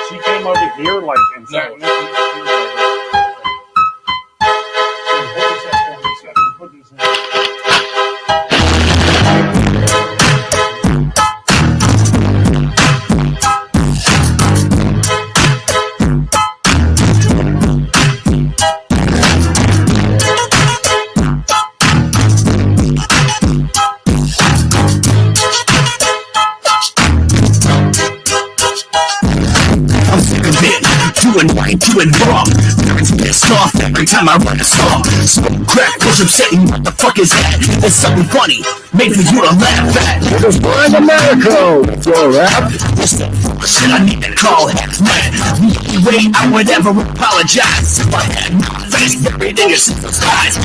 She came over here like and said, doing right, doing wrong. Parents pissed off every time I run a song. Smoke crack, push up, saying what the fuck is that? It's something funny, maybe you to laugh at. Because we're in America, yo, rap. This the shit I need to call heck man. Wait, I would ever apologize if I had my face buried in your sister's eyes.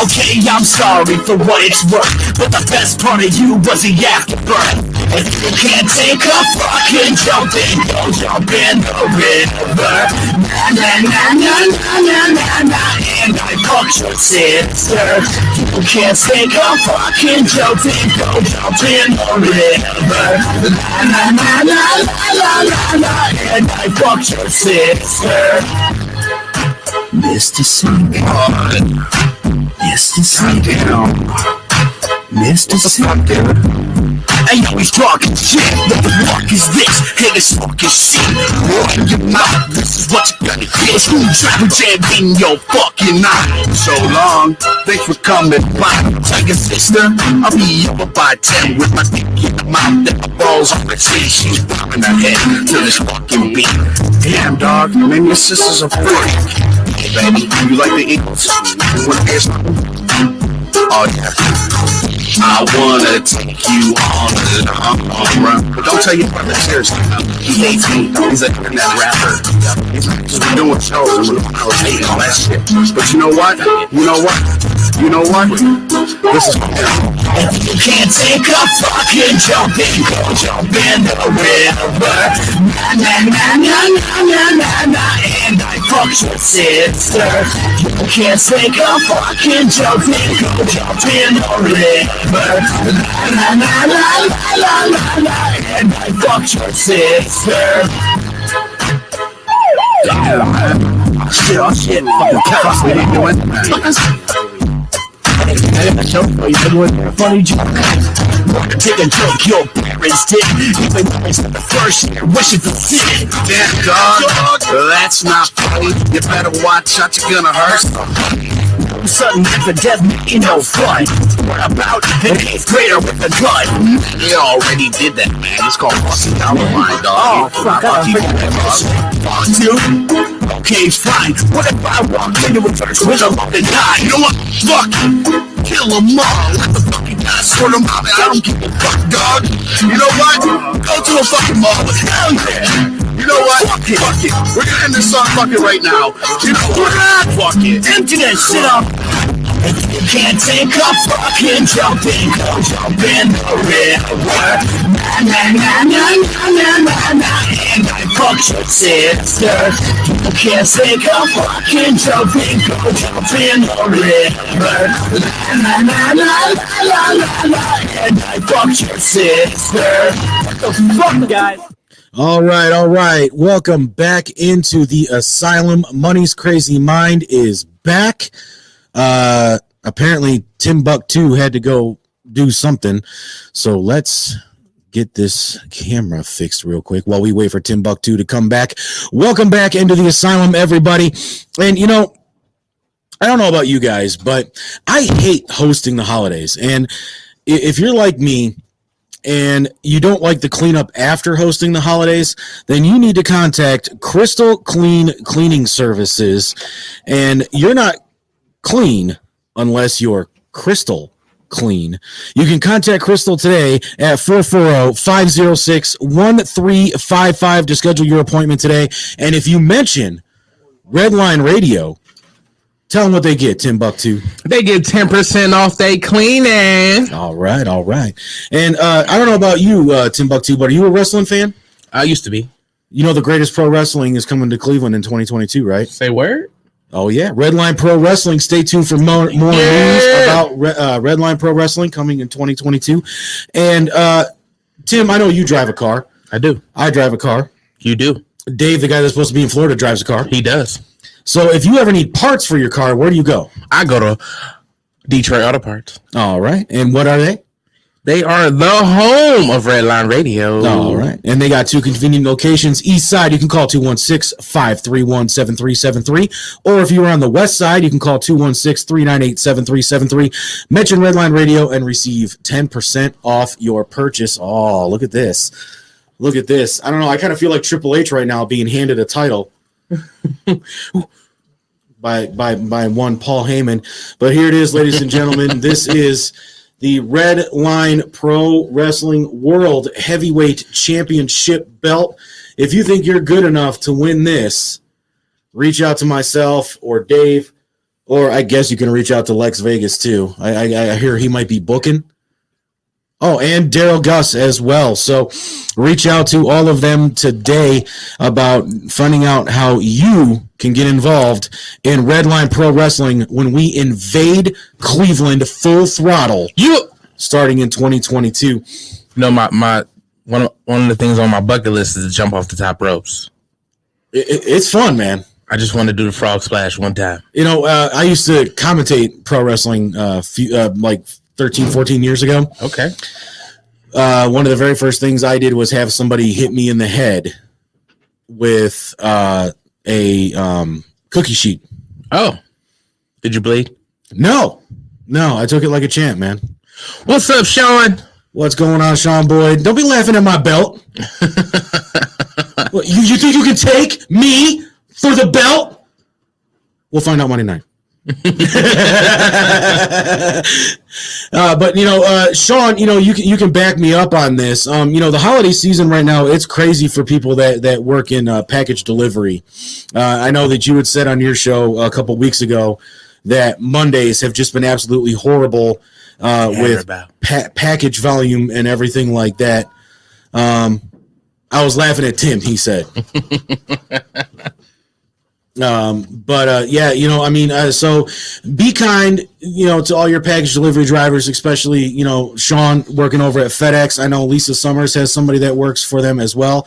Okay, I'm sorry for what it's worth, but the best part of you was the afterbirth. If you can't take a fucking jump in, go jump in the river. Na na na na na na na na, and I fucked your sister. You can't take a fucking jump in, go jump in the river. Na na na na na na na and I fucked your sister. Mr. Singhorn. Mr. Singhorn. Mr. Singhorn. Yo, he's talking shit. What the fuck is this? Hey, this fucking shit. Run your mouth. This is what you're gonna get. A screwdriver jammed in your fucking eye. So long. Thanks for coming by. Tell your sister I'll be over by 10 with my dick in the mouth and my balls on the tree. She's bobbing her head to this fucking beat. Damn, dog. Maybe your sister's a freak. Baby, you like the Eagles? You wanna hear something? Oh, yeah. I wanna take you on a long run. But don't tell your brother, seriously. He hates me. He's an internet rapper. He's been doing shows and we're hating all that shit. But you know what? You know what? You know what? This is you can't take a fucking jumping, go jump in the river. Na na na na na na na na. And I fucked your sister. You can't take a fucking jumping, go jump in the river. And I fucked your sister. Shit, oh shit, fucking cops, they didn't do it. I joke for you, you a funny joke. Take a joke your parents did, even though the first year, wishing to see it. Damn, dog, that's not funny. You better watch out, you're gonna hurt. Sudden death and death ain't no fun. What about an eighth grader with a gun? They already did that, man. It's called busting down the line, dog. Oh, fuck, fuck uh, you, Fuck you? Okay, fine. What if I walked into a church with a fucking die? You know what? Fuck Kill them all. Let the fucking guy sort them out. I don't give a fuck, dog. You know what? Go to a fucking mall. Hell yeah. You know what? Fuck it. Fuck it. We're gonna end this song fucking right now. You know what? Fuck it. Empty that shit up. Can't take a fucking jumping, jump in the river. Na na na na na na na na. And I fucked your sister. Can't take a fucking jumping, go jump in the river. Na na na la la la la. And I fucked your sister. What the fuck, guys? All right, all right. Welcome back into the asylum. Money's crazy mind is back. Uh apparently Timbuktu had to go do something. So let's get this camera fixed real quick while we wait for Tim Buck Timbuktu to come back. Welcome back into the asylum, everybody. And you know, I don't know about you guys, but I hate hosting the holidays. And if you're like me, and you don't like the cleanup after hosting the holidays, then you need to contact Crystal Clean Cleaning Services. And you're not clean unless you're crystal clean. You can contact Crystal today at oh, 440-506-1355 to schedule your appointment today. And if you mention Redline Radio, tell them what they get, Timbuktu. They get 10% off they cleaning. All right, all right. And uh, I don't know about you, uh, Timbuktu, but are you a wrestling fan? I used to be. You know the greatest pro wrestling is coming to Cleveland in 2022, right? Say word? Oh yeah, Redline Pro Wrestling. Stay tuned for more, more Yeah. news about Re- uh, Redline Pro Wrestling coming in 2022. And uh, Tim, I know you drive a car. I do. I drive a car. You do. Dave, the guy that's supposed to be in Florida, drives a car. He does. So if you ever need parts for your car, where do you go? I go to Detroit Auto Parts. All right, and what are they? They are the home of Redline Radio. All right. And they got two convenient locations. East side, you can call 216 531 7373. Or if you are on the west side, you can call 216 398 7373. Mention Redline Radio and receive 10% off your purchase. Oh, look at this. Look at this. I don't know. I kind of feel like Triple H right now being handed a title. [LAUGHS] by by by one Paul Heyman. But here it is, ladies and gentlemen. [LAUGHS] this is the Red Line Pro Wrestling World Heavyweight Championship belt. If you think you're good enough to win this, reach out to myself or Dave, or I guess you can reach out to Lex Vegas too. I, I, I hear he might be booking. Oh, and Daryl Gus as well. So reach out to all of them today about finding out how you can get involved in Redline Pro Wrestling when we invade Cleveland full throttle You starting in 2022. know my my one of, one of the things on my bucket list is to jump off the top ropes. It, it- it's fun, man. I just want to do the frog splash one time. You know, uh, I used to commentate pro wrestling uh, few, uh, like 13, 14 years ago. Okay. uh, one of the very first things I did was have somebody hit me in the head with uh, a um, cookie sheet. Oh, did you bleed? No, no, I took it like a champ, man. What's up, Sean? What's going on, Sean Boyd? Don't be laughing at my belt. [LAUGHS] What, you, you think you can take me for the belt? We'll find out Monday night. [LAUGHS] uh, but you know, uh, Sean, you know, you can you can back me up on this. Um, you know, the holiday season right now, it's crazy for people that that work in uh, package delivery. Uh, I know that you had said on your show a couple weeks ago that Mondays have just been absolutely horrible uh, with pa- package volume and everything like that. Um, I was laughing at Tim. He said. [LAUGHS] Um, but uh, yeah, you know, I mean, uh, so be kind, you know, to all your package delivery drivers, especially you know Sean working over at FedEx. I know Lisa Summers has somebody that works for them as well.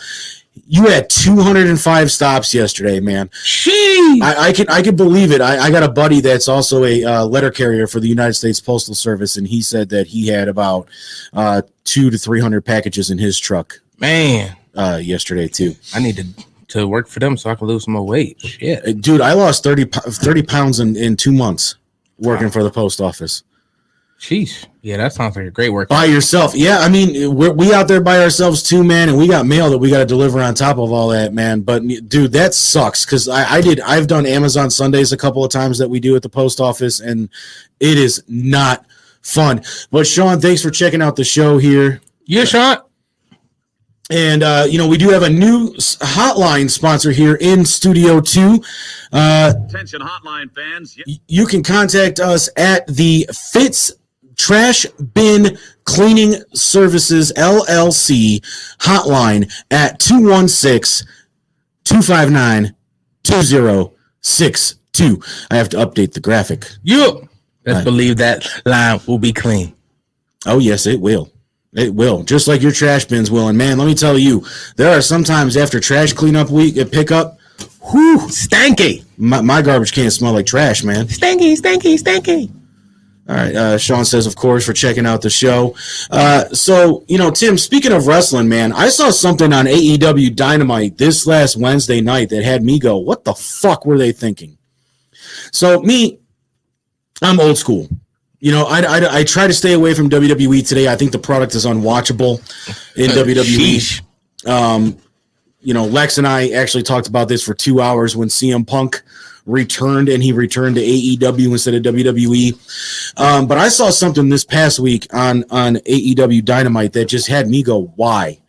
You had 205 stops yesterday, man. She. I, I can I can believe it. I, I got a buddy that's also a uh, letter carrier for the United States Postal Service, and he said that he had about uh, two to three hundred packages in his truck Man, uh, yesterday too. I need to to work for them so I can lose some more weight. Shit. Dude i lost 30, 30 pounds in, in two months working for the post office Sheesh. Yeah, that sounds like a great work. by yourself yeah i mean we're, we out there by ourselves too man and we got mail that we got to deliver on top of all that man but dude that sucks because I, I did i've done amazon sundays a couple of times that we do at the post office and it is not fun but sean thanks for checking out the show here Yeah, Sean. And uh, you know we do have a new hotline sponsor here in studio two uh, Attention hotline fans. y- you can contact us at the Fitz Trash Bin Cleaning Services LLC hotline at 216 259 2062. I have to update the graphic. You. Let's Right. believe that line will be clean. Oh, yes, it will. It will, just like your trash bins will. And man, let me tell you, there are sometimes after trash cleanup week at pickup, Whew, stanky. my, my garbage can smell like trash, man. Stanky, stanky, stanky. All right. Uh, Sean says, of course, for checking out the show. Uh, so, you know, Tim, speaking of wrestling, man, I saw something on AEW Dynamite this last Wednesday night that had me go, what the fuck were they thinking? So, me, I'm old school. You know, I, I, I try to stay away from WWE today. I think the product is unwatchable in [LAUGHS] WWE. Sheesh. Um, you know, Lex and I actually talked about this for two hours when CM Punk returned and he returned to AEW instead of WWE. Um, but I saw something this past week on on AEW Dynamite that just had me go, why?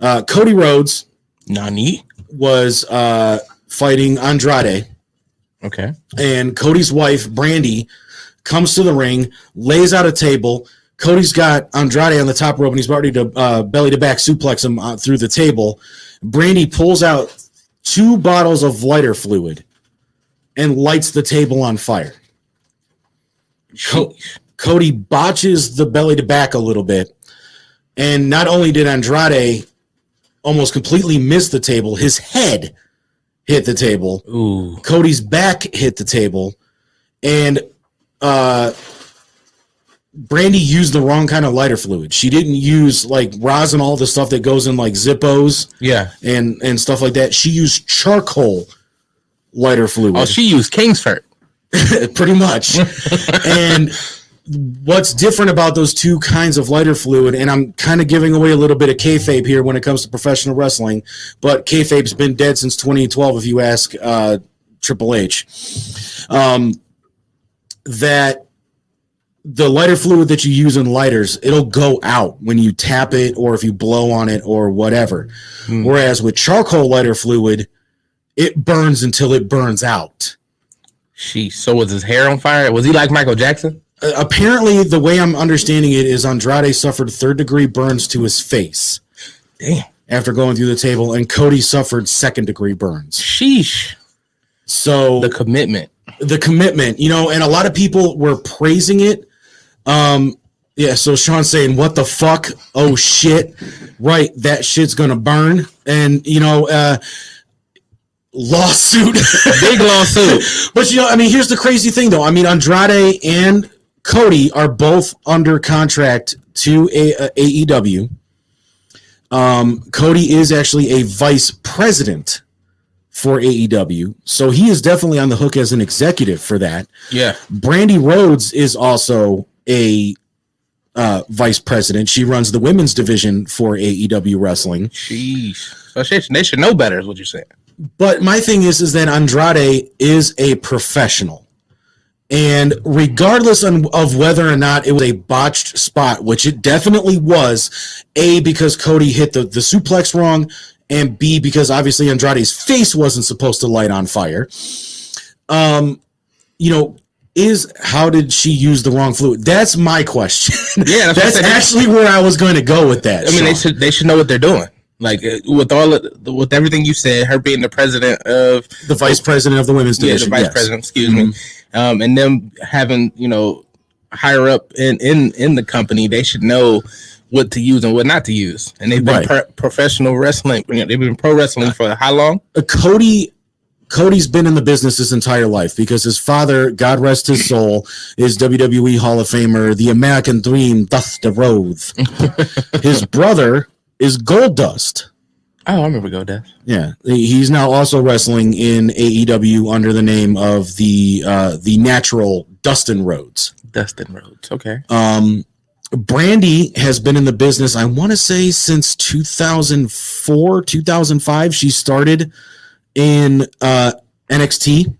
Uh, Cody Rhodes Nani. was uh, fighting Andrade, Okay. and Cody's wife Brandi comes to the ring, lays out a table. Cody's got Andrade on the top rope, and he's about ready to uh, belly to back suplex him uh, through the table. Brandi pulls out two bottles of lighter fluid and lights the table on fire. Co- Cody botches the belly to back a little bit. And not only did Andrade almost completely miss the table, his head hit the table. Ooh. Cody's back hit the table, and uh, Brandi used the wrong kind of lighter fluid. She didn't use like rosin, all the stuff that goes in like Zippos Yeah. and and stuff like that. She used charcoal lighter fluid, Oh, she used Kingsford. [LAUGHS] pretty much. [LAUGHS] and what's different about those two kinds of lighter fluid, and I'm kind of giving away a little bit of kayfabe here when it comes to professional wrestling, but kayfabe's been dead since 2012, if you ask uh, Triple H. Um, that the lighter fluid that you use in lighters, it'll go out when you tap it or if you blow on it or whatever. Hmm. Whereas with charcoal lighter fluid, it burns until it burns out. She. So was his hair on fire? Was he like Michael Jackson? Uh, apparently the way i'm understanding it is andrade suffered third degree burns to his face Damn. after going through the table and cody suffered second degree burns Sheesh. so The the, commitment. you know and a lot of people were praising it um yeah so sean's saying what the fuck oh shit right that shit's gonna burn and you know uh lawsuit [LAUGHS] Big lawsuit. But you know, I mean, here's the crazy thing, though. I mean, Andrade and Cody are both under contract to a, a AEW. Um, Cody is actually a vice president for AEW, so he is definitely on the hook as an executive for that. Yeah. Brandi Rhodes is also a uh, vice president. She runs the women's division for AEW Wrestling. So they should, know better, is what you're saying. But my thing is, is that Andrade is a professional, and regardless of whether or not it was a botched spot, which it definitely was, a because Cody hit the the suplex wrong, and b because obviously Andrade's face wasn't supposed to light on fire. Um, you know. Is how did she use the wrong fluid? That's my question. [LAUGHS] Yeah, that's that's actually where I was going to go with that. I mean, they should they should know what they're doing. Like uh, with all of, with everything you said, her being the president of the vice president of the women's yeah, division. the vice yes. president, excuse me, um, and them having you know higher up in in in the company, they should know what to use and what not to use. And they've been Right. pro- professional wrestling. you know, They've been pro wrestling for how long? Uh, Cody Cody's been in the business his entire life because his father, God rest his soul, is WWE Hall of Famer, the American Dream, Dusty Rhodes. [LAUGHS] his brother is Gold Dust. Oh, I remember Gold Dust. Yeah, he's now also wrestling in AEW under the name of the uh, the Natural Dustin Rhodes. Dustin Rhodes. Okay. Um, Brandi has been in the business, I want to say, since 2004, 2005. She started in uh, NXT,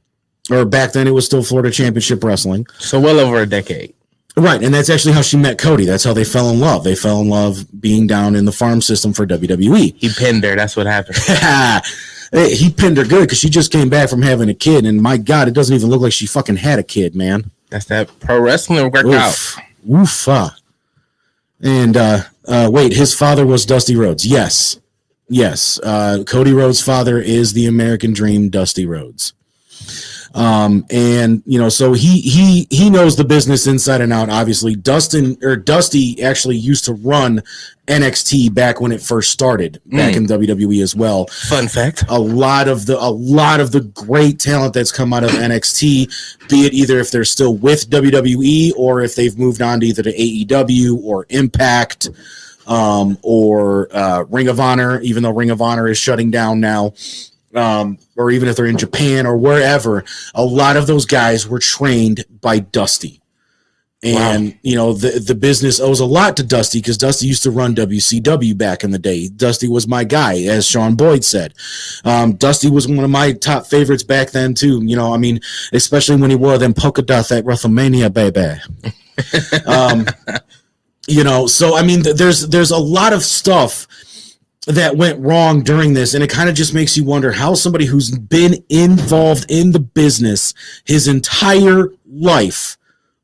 or back then it was still Florida Championship Wrestling. So well over a decade. Right. And that's actually how she met Cody. That's how they fell in love. They fell in love being down in the farm system for WWE. He pinned her. That's what happened. [LAUGHS] He pinned her good because she just came back from having a kid. And my God, it doesn't even look like she fucking had a kid, man. That's that pro wrestling workout. Oof. Oofa. And uh, uh, wait, his father was Dusty Rhodes. Yes. Yes. Uh, Cody Rhodes' father is the American Dream, Dusty Rhodes. Um, and you know, so he he he knows the business inside and out. Obviously, Dustin or Dusty actually used to run NXT back when it first started, back in WWE as well Fun fact. a lot of the a lot of the great talent that's come out of NXT, be it either if they're still with WWE or if they've moved on to either to AEW or Impact um, or uh, Ring of Honor, even though Ring of Honor is shutting down now, um, or even if they're in Japan or wherever, a lot of those guys were trained by Dusty. And you know the the business owes a lot to Dusty because Dusty used to run WCW back in the day. Dusty was my guy, as Sean Boyd said. Um, Dusty was one of my top favorites back then too. You know, I mean, especially when he wore them polka dots at WrestleMania, baby. [LAUGHS] um, you know, so I mean, th- there's there's a lot of stuff that went wrong during this, and it kind of just makes you wonder how somebody who's been involved in the business his entire life,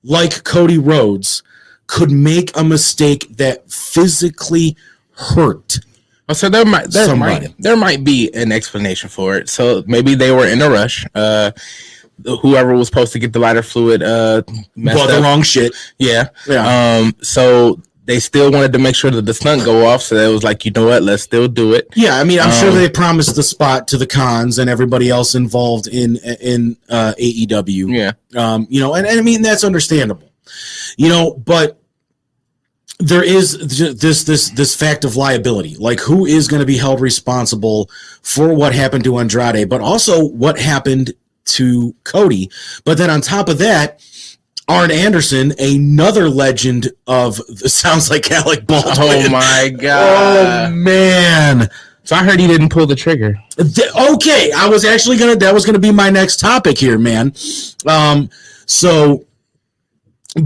like Cody Rhodes, could make a mistake that physically hurt. Oh, so there might there Somebody. might there might be an explanation for it. So maybe they were in a rush. Uh, whoever was supposed to get the lighter fluid uh messed Bought the up. wrong shit. Yeah. Yeah. Um. So they still wanted to make sure that the stunt go off. So it was like, you know what? Let's still do it. Yeah, I mean, I'm sure Um, they promised the spot to the cons and everybody else involved in in uh, AEW. Yeah. um, you know, and, and I mean that's understandable, you know, but there is this this this fact of liability, like who is going to be held responsible for what happened to Andrade, but also what happened to Cody. But then on top of that, Arn Anderson, another legend of [LAUGHS] sounds like Alec Baldwin. Oh my [LAUGHS] god! Oh man. So I heard he didn't pull the trigger. Th- okay, I was actually gonna. That was gonna be my next topic here, man. Um, so,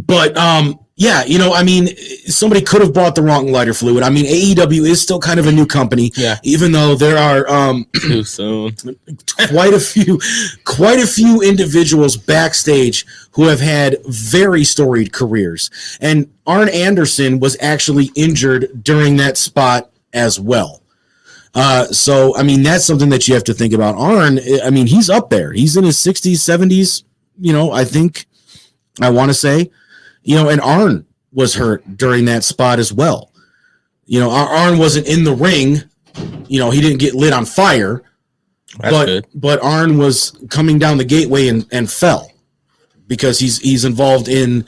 but um, yeah, you know, I mean, somebody could have bought the wrong lighter fluid. I mean, AEW is still kind of a new company, Yeah. even though there are um [CLEARS THROAT] Too soon. quite a few, quite a few individuals backstage who have had very storied careers, and Arn Anderson was actually injured during that spot as well. Uh, so I mean that's something that you have to think about. Arn, I mean he's up there. He's in his 60s, 70s. You know, I think I want to say, you know, and Arn was hurt during that spot as well. You know, Arn wasn't in the ring. You know, he didn't get lit on fire, That's but good. but Arn was coming down the gateway and, and fell because he's he's involved in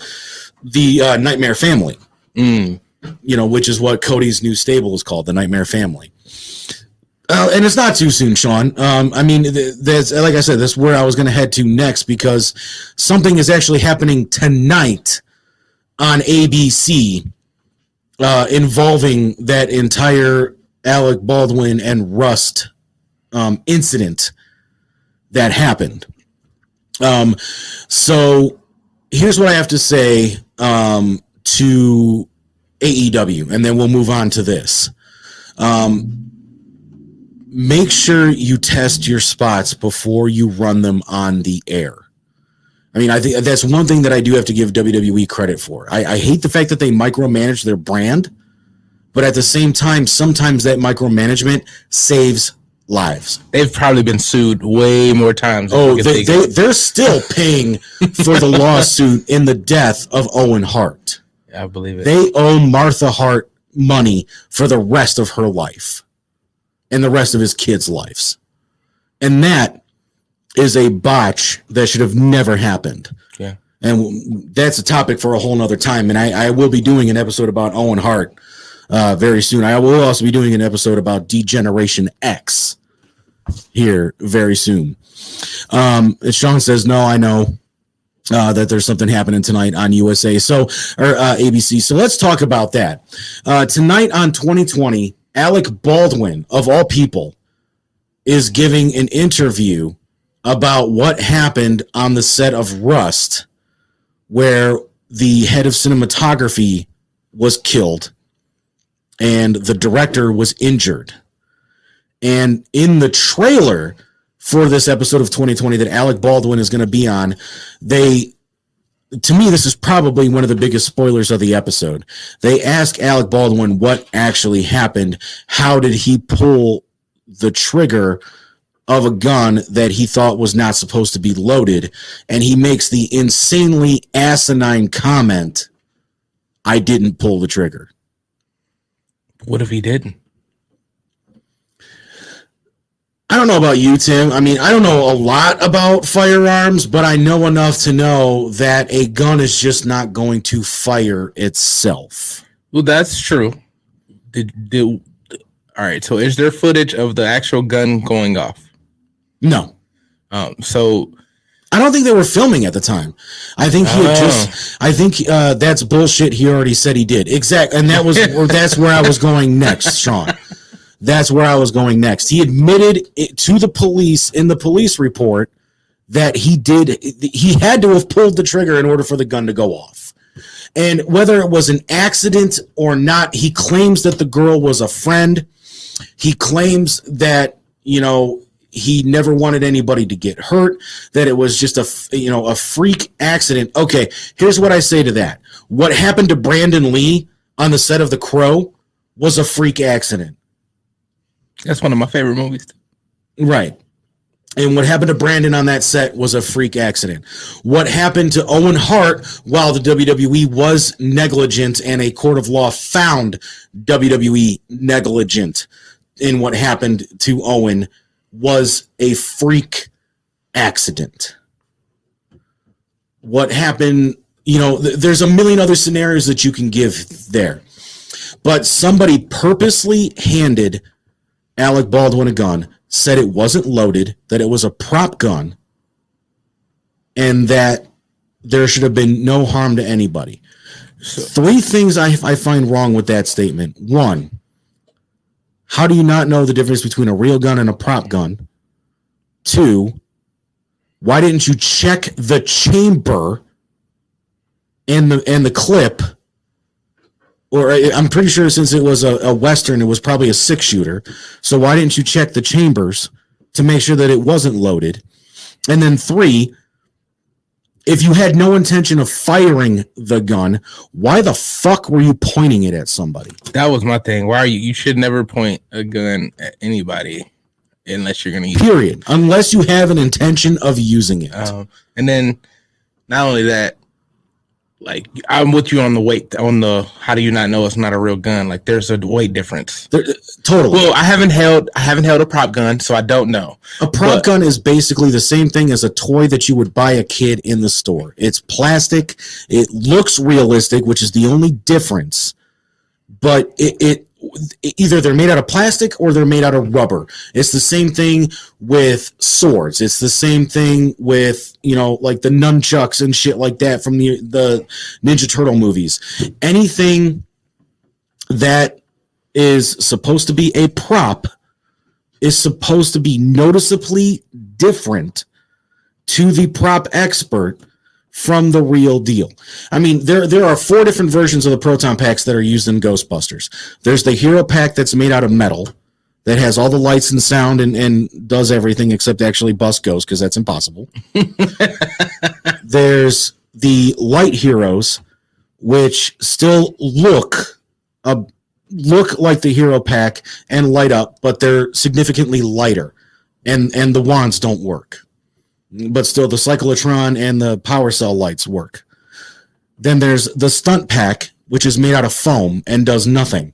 the uh, Nightmare Family. Mm. You know, which is what Cody's new stable is called, the Nightmare Family. Uh, and it's not too soon, Sean. Um, I mean, th- there's like I said, that's where I was going to head to next because something is actually happening tonight on ABC uh, involving that entire Alec Baldwin and Rust um, incident that happened. Um, so here's what I have to say um, to AEW, and then we'll move on to this. Um, make sure you test your spots before you run them on the air. I mean, I think that's one thing that I do have to give WWE credit for. I, I hate the fact that they micromanage their brand, but at the same time, sometimes that micromanagement saves lives. They've probably been sued way more times. Oh, they, they, they are still paying for the lawsuit in the death of Owen Hart. I believe it. They owe Martha Hart money for the rest of her life and the rest of his kids' lives. And that is a botch that should have never happened. Yeah. And that's a topic for a whole nother time. And I, I will be doing an episode about Owen Hart uh, very soon. I will also be doing an episode about D-Generation X here very soon. Um, Sean says, No, I know uh, that there's something happening tonight on USA. So, or uh, ABC. So let's talk about that. Uh, tonight on 2020, Alec Baldwin, of all people, is giving an interview about what happened on the set of Rust, where the head of cinematography was killed and the director was injured. And in the trailer for this episode of 2020 that Alec Baldwin is going to be on, they to me this is probably one of the biggest spoilers of the episode. They ask Alec Baldwin what actually happened. How did he pull the trigger of a gun that he thought was not supposed to be loaded and he makes the insanely asinine comment I didn't pull the trigger. what if he didn't? I don't know about you, Tim. I mean, I don't know a lot about firearms, but I know enough to know that a gun is just not going to fire itself. Well, that's true. Did, did all right? So, is there footage of the actual gun going off? No, Um, so I don't think they were filming at the time. I think he had Oh. just. I think uh, that's bullshit. He already said he did exact, and that was [LAUGHS] that's where I was going next, Sean. That's where I was going next. He admitted it to the police in the police report that he did. He had to have pulled the trigger in order for the gun to go off. And whether it was an accident or not, he claims that the girl was a friend. He claims that you know he never wanted anybody to get hurt. That it was just a you know a freak accident. Okay, here's what I say to that: What happened to Brandon Lee on the set of The Crow was a freak accident. That's one of my favorite movies. Right. And what happened to Brandon on that set was a freak accident. What happened to Owen Hart while the WWE was negligent and a court of law found WWE negligent in what happened to Owen was a freak accident. What happened, you know, th- there's a million other scenarios that you can give there. But somebody purposely handed Alec Baldwin a gun, said it wasn't loaded, that it was a prop gun, and that there should have been no harm to anybody. Three things I, I find wrong with that statement. One, how do you not know the difference between a real gun and a prop gun? Two, why didn't you check the chamber and the and the clip? Or I'm pretty sure since it was a, a western, it was probably a six shooter. So why didn't you check the chambers to make sure that it wasn't loaded? And then three, if you had no intention of firing the gun, why the fuck were you pointing it at somebody? That was my thing. Why are you? You should never point a gun at anybody unless you're gonna use. Period. Unless you have an intention of using it. Um, and then not only that, like I'm with you on the weight on the how do you not know it's not a real gun? Like there's a weight difference. There- totally. Well, I haven't held I haven't held a prop gun, so I don't know. A prop But- gun is basically the same thing as a toy that you would buy a kid in the store. It's plastic. It looks realistic, which is the only difference. But it, it either they're made out of plastic or they're made out of rubber. It's the same thing with swords. It's the same thing with you know like the nunchucks and shit like that from the the Ninja Turtle movies. Anything that is supposed to be a prop is supposed to be noticeably different to the prop expert from the real deal. I mean, there there are four different versions of the proton packs that are used in Ghostbusters. There's the hero pack that's made out of metal that has all the lights and sound and, and does everything except actually bust ghosts because that's impossible. [LAUGHS] There's the light heroes, which still look a look like the hero pack and light up, but they're significantly lighter, and and the wands don't work. But still, the cyclotron and the power cell lights work. Then there's the stunt pack, which is made out of foam and does nothing.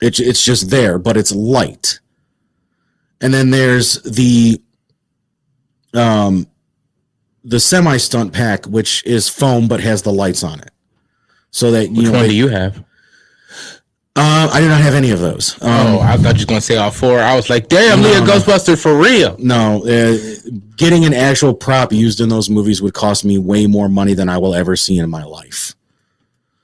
It's it's just there, but it's light. And then there's the um the semi stunt pack, which is foam but has the lights on it, so that you Which know. one do you have? Uh, I do not have any of those. Um, oh, I thought you were gonna say all four. I was like, damn, No, Leah no. Ghostbuster for real. No, uh, getting an actual prop used in those movies would cost me way more money than I will ever see in my life.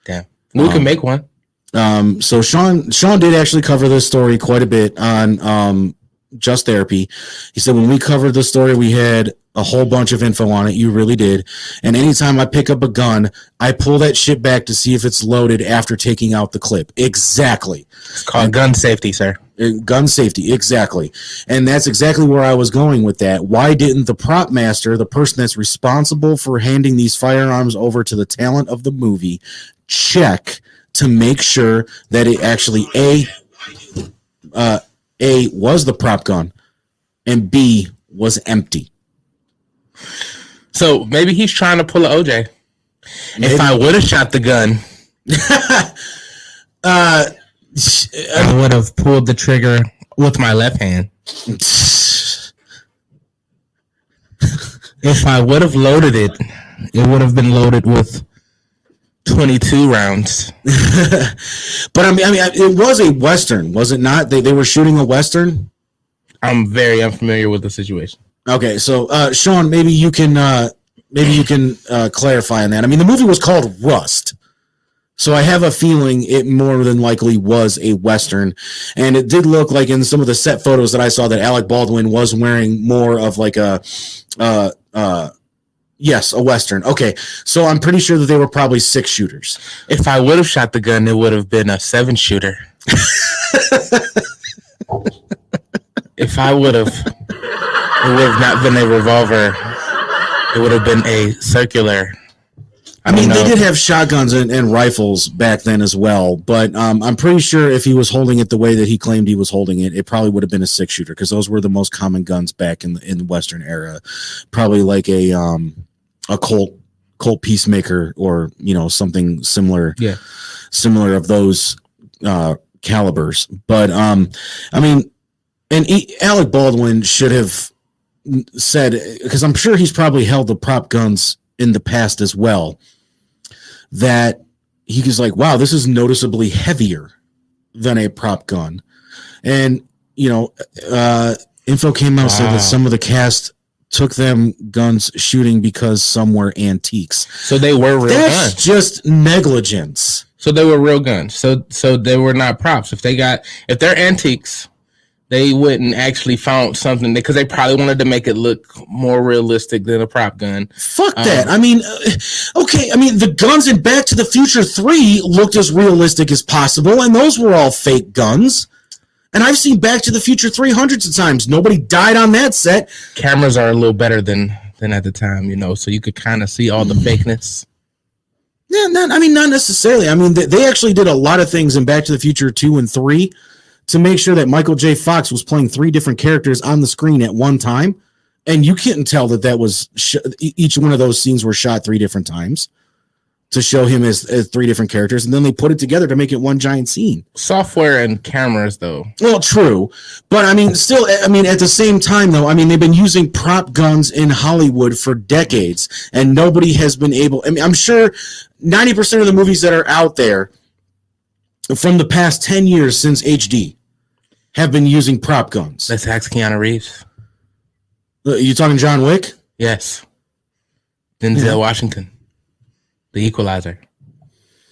Damn. We Um, can make one. Um, so Sean Sean did actually cover this story quite a bit on um, Just Therapy. He said when we covered the story, we had a whole bunch of info on it. You really did. And anytime I pick up a gun, I pull that shit back to see if it's loaded after taking out the clip. Exactly. It's called gun safety, sir. Uh, gun safety exactly and that's exactly where i was going with that why didn't the prop master the person that's responsible for handing these firearms over to the talent of the movie check to make sure that it actually a uh, a was the prop gun and b was empty So maybe he's trying to pull a OJ. Maybe. If I would have shot the gun, [LAUGHS] uh I would have pulled the trigger with my left hand. [LAUGHS] If I would have loaded it, it would have been loaded with 22 rounds. [LAUGHS] but i mean i mean it was a western was it not they, they were shooting a western I'm very unfamiliar with the situation. Okay, so uh, Sean, maybe you can uh, maybe you can uh, clarify on that. I mean, the movie was called Rust, so I have a feeling it more than likely was a western, and it did look like in some of the set photos that I saw that Alec Baldwin was wearing more of like a, uh, uh, yes, a western. Okay, so I'm pretty sure that they were probably six shooters. If I would have shot the gun, it would have been a seven shooter. [LAUGHS] if I would have, it would have not been a revolver. It would have been a circular. I mean, don't they did have shotguns and, and rifles back then as well, but um, I'm pretty sure if he was holding it the way that he claimed he was holding it, it probably would have been a six shooter because those were the most common guns back in the in the Western era. Probably like a um, a cult Colt Peacemaker or you know something similar, Yeah. similar of those uh, calibers. But um, I mean, and he, Alec Baldwin should have said because I'm sure he's probably held the prop guns in the past as well that he was like, wow, this is noticeably heavier than a prop gun. And, you know, uh, info came out said that some of the cast took them guns shooting because some were antiques. So they were real That's guns. just negligence. So they were real guns. So so they were not props. If they got if they're antiques, they wouldn't actually found something because they probably wanted to make it look more realistic than a prop gun. Fuck Um, that. I mean, uh, okay. I mean, the guns in Back to the Future 3 looked as realistic as possible, and those were all fake guns. And I've seen Back to the Future 3 hundreds of times. Nobody died on that set. Cameras are a little better than than at the time, you know, so you could kind of see all the mm. fakeness. Yeah, not, I mean, not necessarily. I mean, they, they actually did a lot of things in Back to the Future 2 and 3 to make sure that Michael J. Fox was playing three different characters on the screen at one time. And you couldn't tell that that was sh- each one of those scenes were shot three different times. To show him as, as three different characters, and then they put it together to make it one giant scene. Software and cameras, though. Well, true, but I mean, still, I mean, at the same time, though, I mean, they've been using prop guns in Hollywood for decades, and nobody has been able. I mean, I'm sure ninety percent of the movies that are out there from the past ten years since HD have been using prop guns. Let's ask Keanu Reeves. Uh, You talking John Wick? Yes. Denzel Yeah. Washington, the Equalizer.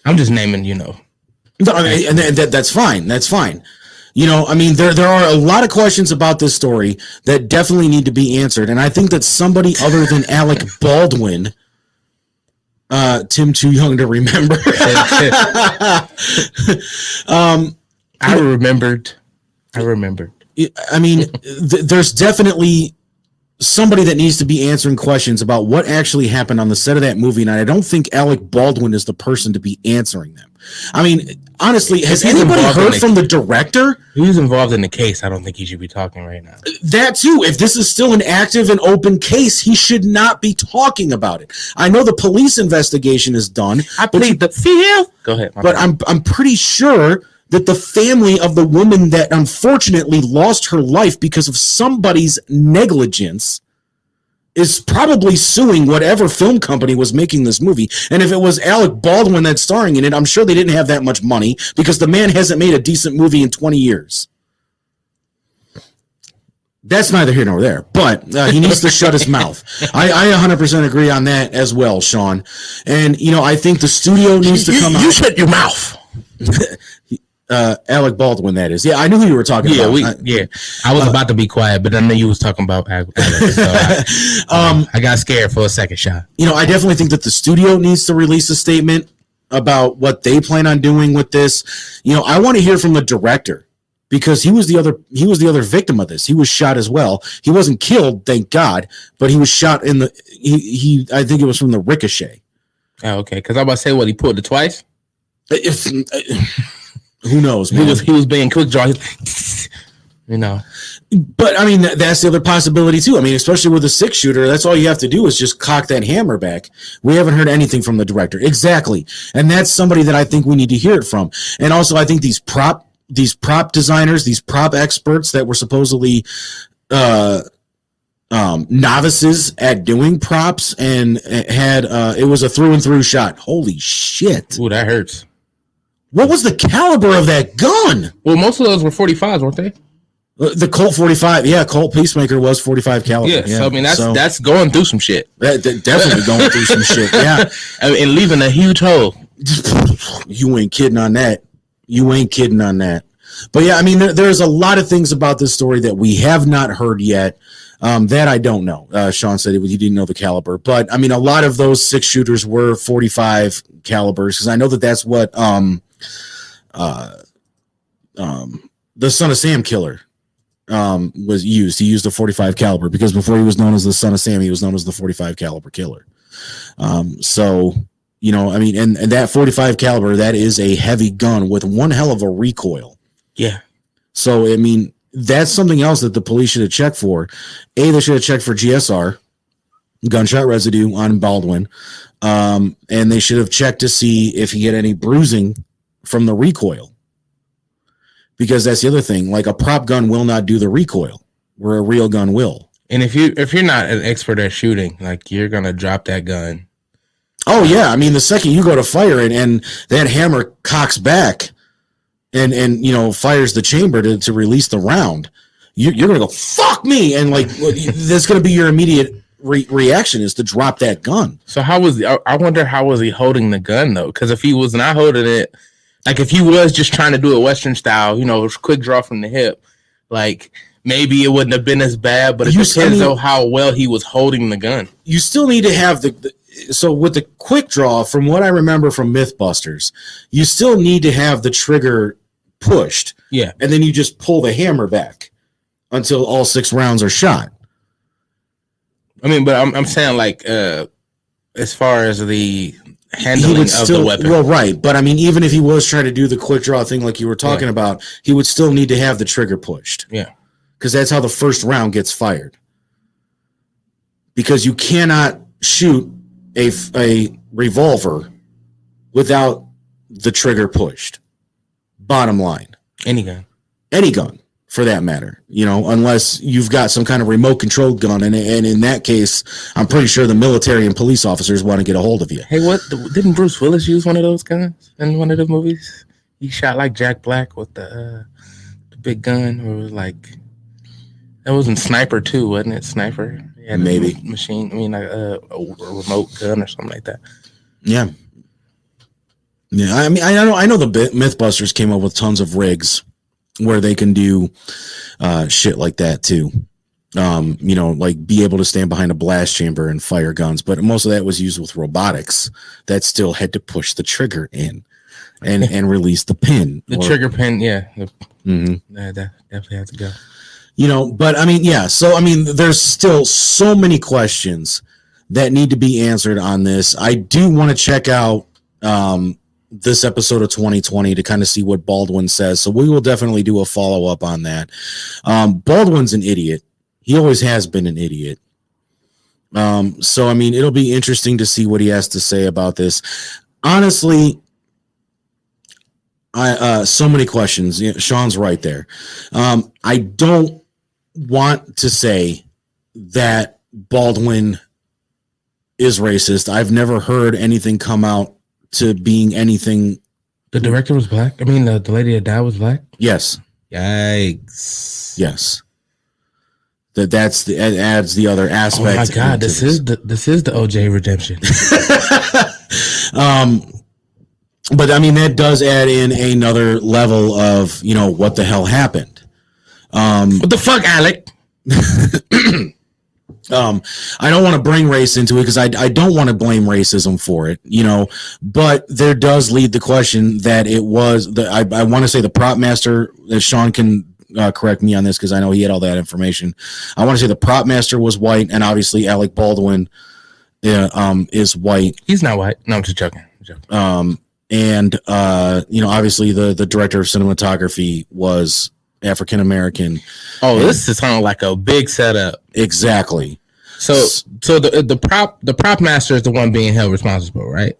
I'm just naming, you know. No, I mean, and that, that- that's fine. That's fine. You know, I mean, there there are a lot of questions about this story that definitely need to be answered, and I think that somebody other than Alec [LAUGHS] Baldwin, uh, Tim too young to remember, [LAUGHS] um, I remembered. I remembered. I mean, th- there's definitely somebody that needs to be answering questions about what actually happened on the set of that movie, and I don't think Alec Baldwin is the person to be answering them. I mean, honestly, has anybody heard from the director? Was involved in the case. I don't think he should be talking right now. That too, if this is still an active and open case, he should not be talking about it. I know the police investigation is done, I plead the fifth. Go ahead. but bad. I'm I'm pretty sure that the family of the woman that unfortunately lost her life because of somebody's negligence is probably suing whatever film company was making this movie. And if it was Alec Baldwin that's starring in it, I'm sure they didn't have that much money because the man hasn't made a decent movie in 20 years. That's neither here nor there, but uh, he needs to shut his mouth. I, I 100% agree on that as well, Sean. And, you know, I think the studio needs to you, come you out. shut your mouth. [LAUGHS] Uh, Alec Baldwin, that is. Yeah, I knew who you were talking Yeah, about. we. I- Yeah, I was about to be quiet, but I knew you was talking about Alex. So [LAUGHS] I, um, I got scared for a second shot. you know, I definitely think that the studio needs to release a statement about what they plan on doing with this. You know, I want to hear from the director because he was the other he was the other victim of this. He was shot as well. He wasn't killed, thank God, but he was shot in the he, he I think it was from the ricochet. Oh, okay. Because I'm about to say what he pulled it twice. If who knows, He was he was being quick draw. You know, But I mean, th- that's the other possibility too. I mean, especially with a six shooter, that's all you have to do is just cock that hammer back. We haven't heard anything from the director, exactly, and that's somebody that I think we need to hear it from. And also, I think these prop these prop designers, these prop experts that were supposedly uh, um, novices at doing props and had uh, it was a through and through shot. Holy shit! ooh, that hurts. What was the caliber of that gun? Well, most of those were 45s, weren't they? Uh, The Colt 45, yeah, Colt Peacemaker was 45 caliber. Yeah. so I mean, that's so- that's going through some shit. That, that definitely going through some shit. [LAUGHS] Yeah, I mean, and leaving a huge hole. [LAUGHS] you ain't kidding on that. You ain't kidding on that. But yeah, I mean, there, there's a lot of things about this story that we have not heard yet. Um, that I don't know. Uh, Sean said he didn't know the caliber, but I mean, a lot of those six shooters were 45 calibers because I know that that's what um, uh, um, the Son of Sam killer um, was used. He used a 45 caliber because before he was known as the Son of Sam, he was known as the 45 caliber killer. Um, so you know, I mean, and, and that 45 caliber, that is a heavy gun with one hell of a recoil. Yeah. So, I mean, that's something else that the police should have checked for. A, they should have checked for GSR, gunshot residue on Baldwin. Um, and they should have checked to see if he had any bruising from the recoil. Because that's the other thing. Like a prop gun will not do the recoil, where a real gun will. And if you if you're not an expert at shooting, like you're gonna drop that gun. Oh yeah, I mean the second you go to fire it and that hammer cocks back and and you know fires the chamber to, to release the round, you, you're gonna go fuck me and like [LAUGHS] that's gonna be your immediate re- reaction is to drop that gun. So how was I, I wonder how was he holding the gun though? Because if he was not holding it, like if he was just trying to do it Western style, you know, quick draw from the hip, like maybe it wouldn't have been as bad. But it You depends on how well he was holding the gun. You still need to have the, the so with the quick draw, from what I remember from MythBusters, you still need to have the trigger pushed Yeah. and then you just pull the hammer back until all six rounds are shot. I mean, but I'm I'm saying like uh as far as the handling would of still the weapon. well right but i mean even if he was trying to do the quick draw thing like you were talking Yeah. about he would still need to have the trigger pushed Yeah. because that's how the first round gets fired because you cannot shoot a a revolver without the trigger pushed. Bottom line, Any gun. any gun for that matter, you know, unless you've got some kind of remote controlled gun. And, and in that case, I'm pretty sure the military and police officers want to get a hold of you. Hey, what didn't Bruce Willis use one of those guns in one of the movies? He shot like Jack Black with the uh, the big gun, or was like that wasn't Sniper too, wasn't it? Sniper, yeah, Maybe. machine. I mean, like uh, a, a remote gun or something like that. Yeah. Yeah, I mean, I know, I know the MythBusters came up with tons of rigs where they can do uh, shit like that too. Um, you know, like be able to stand behind a blast chamber and fire guns, but most of that was used with robotics that still had to push the trigger in and and release the pin. [LAUGHS] The or- trigger pin, yeah, Mhm. yeah, that definitely had to go. you know but i mean yeah so i mean there's still so many questions that need to be answered on this i do want to check out um this episode of 2020 to kind of see what baldwin says so we will definitely do a follow-up on that um baldwin's an idiot he always has been an idiot um so i mean it'll be interesting to see what he has to say about this honestly I uh so many questions. Yeah, Sean's right there. Um, I don't want to say that Baldwin is racist. I've never heard anything come out to being anything. The director was black. I mean, the, the lady that died was black. Yes, Yikes! yes. That that's the it adds the other aspect. Oh my god, into this is the this is the OJ redemption. [LAUGHS] um but i mean that does add in another level of you know what the hell happened um what the fuck, Alec? [CLEARS THROAT] um i don't want to bring race into it because I, I don't want to blame racism for it you know but there does lead the question that it was the i, I want to say the prop master that sean can uh, correct me on this because i know he had all that information i want to say the prop master was white and obviously alec baldwin uh, um is white He's not white. No, I'm just joking. I'm joking. um and uh you know obviously the the director of cinematography was african american Oh, this is sounding like a big setup. exactly So, so the the prop the prop master is the one being held responsible, right?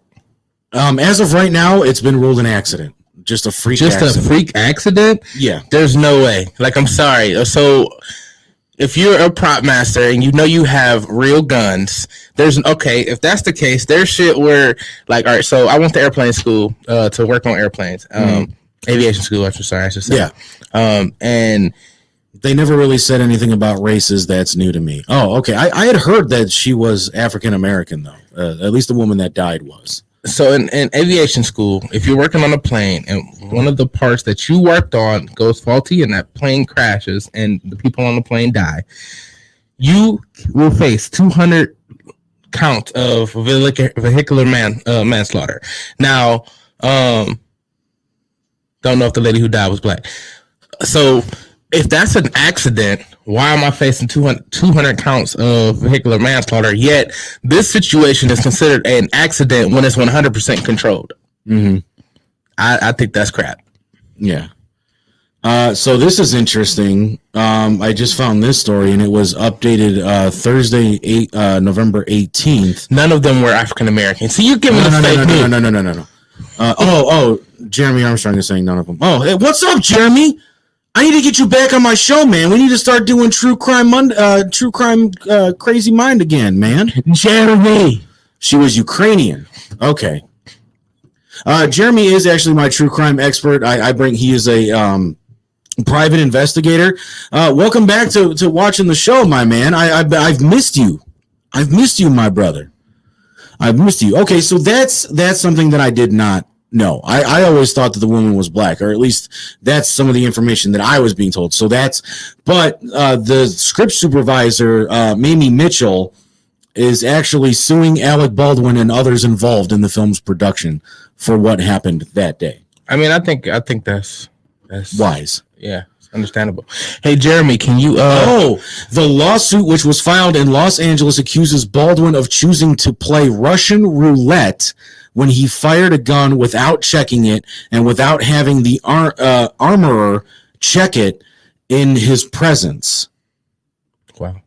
um as of right now it's been ruled an accident just a freak Just accident. a freak accident. yeah There's no way. Like, I'm sorry. So, if you're a prop master and you know you have real guns, there's okay. If that's the case, there's shit where, like, all right. So, I went to airplane school uh, to work on airplanes, um, aviation school. I'm sorry, I should say. yeah Um, and they never really said anything about races that's new to me oh okay i, I had heard that she was african american though uh, at least the woman that died was so in, in aviation school, if you're working on a plane and one of the parts that you worked on goes faulty and that plane crashes and the people on the plane die, you will face 200 count of vehicular man uh, manslaughter. Now, um, don't know if the lady who died was black. So if that's an accident, why am I facing 200, 200 counts of vehicular manslaughter? Yet this situation is considered an accident when it's 100% controlled. mm-hmm. I, I think that's crap. Yeah. Uh, so this is interesting. Um, I just found this story and it was updated uh, Thursday, eight, uh, November 18th. None of them were African American. So you're giving No, no, no, no, no, no, no, no, no, no. Oh, oh, Jeremy Armstrong is saying none of them. Oh, hey, what's up, Jeremy? I need to get you back on my show, man. We need to start doing true crime, Monday, uh, true crime, uh, crazy mind again, man. Jeremy. She was Ukrainian. Okay. Uh, Jeremy is actually my true crime expert. I, I bring. He is a um, private investigator. Uh, welcome back to, to watching the show, my man. I, I I've missed you. I've missed you, my brother. I've missed you. Okay, so that's that's something that I did not know. I, I always thought that the woman was black, or at least that's some of the information that I was being told. So that's, but uh, the script supervisor, uh, Mamie Mitchell, is actually suing Alec Baldwin and others involved in the film's production for what happened that day. I mean, I think I think that's that's Wise. Yeah, understandable. Hey, Jeremy, can you uh Oh, the lawsuit, which was filed in Los Angeles, accuses Baldwin of choosing to play Russian roulette when he fired a gun without checking it and without having the ar- uh, armorer check it in his presence. wow.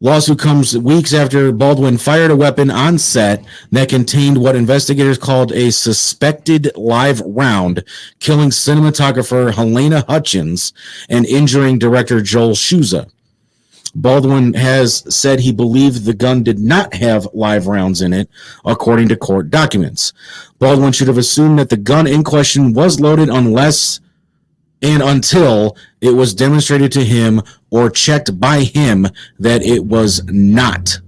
Lawsuit comes weeks after Baldwin fired a weapon on set that contained what investigators called a suspected live round, killing cinematographer Halyna Hutchins and injuring director Joel Souza. Baldwin has said he believed the gun did not have live rounds in it, according to court documents. Baldwin should have assumed that the gun in question was loaded unless and until it was demonstrated to him or checked by him that it was not.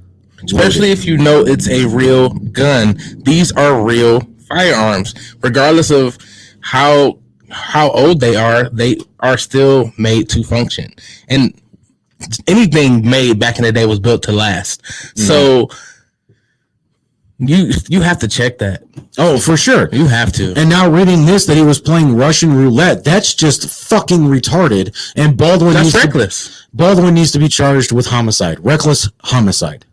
Especially if you know it's a real gun. These are real firearms. Regardless of how how old they are, they are still made to function. And anything made back in the day was built to last. Mm-hmm. So you you have to check that. Oh, for sure. You have to. And now reading this that he was playing Russian roulette, that's just fucking retarded. And Baldwin That's needs to, reckless. Baldwin needs to be charged with homicide, reckless homicide.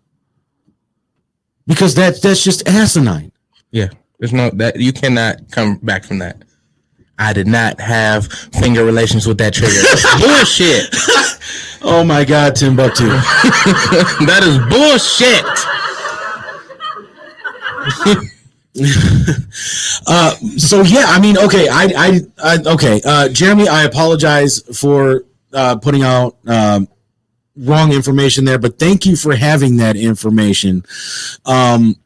Because that that's just asinine. Yeah. There's no that you cannot come back from that. I did not have finger relations with that trigger. [LAUGHS] Bullshit. Oh my god, Timbuktu. [LAUGHS] that is bullshit. [LAUGHS] Uh, so yeah, I mean, okay, I, I, I okay, uh, Jeremy, I apologize for uh, putting out um, wrong information there, but thank you for having that information. Um,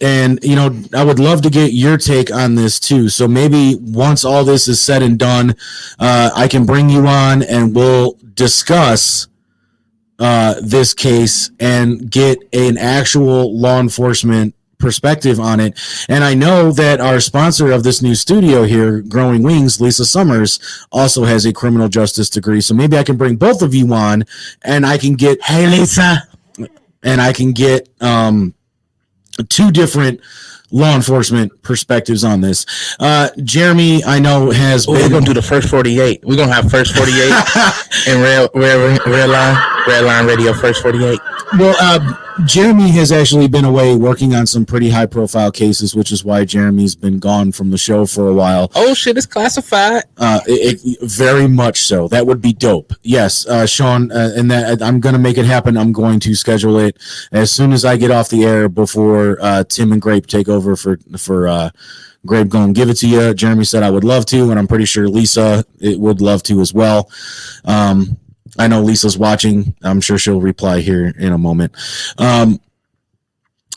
and you know, I would love to get your take on this too. So maybe once all this is said and done, uh, I can bring you on and we'll discuss uh, this case and get an actual law enforcement perspective on it. And I know that our sponsor of this new studio here, Growing Wings, Lisa Summers, also has a criminal justice degree. So maybe I can bring both of you on and I can get Hey Lisa and I can get um two different law enforcement perspectives on this. Uh Jeremy, I know has Oh, we're gonna do the first 48. We're gonna have first 48 [LAUGHS] and rail, rail, rail line, rail line radio first 48. Well, uh, Jeremy has actually been away working on some pretty high profile cases, which is why Jeremy's been gone from the show for a while. Oh shit, it's classified. Uh, it, it- very much so. That would be dope. Yes, uh, Sean, uh, and that I'm going to make it happen. I'm going to schedule it as soon as I get off the air before uh, Tim and Grape take over for for uh, Grape. Going give it to you. Jeremy said I would love to, and I'm pretty sure Lisa it would love to as well. Um, I know Lisa's watching. I'm sure she'll reply here in a moment. Um,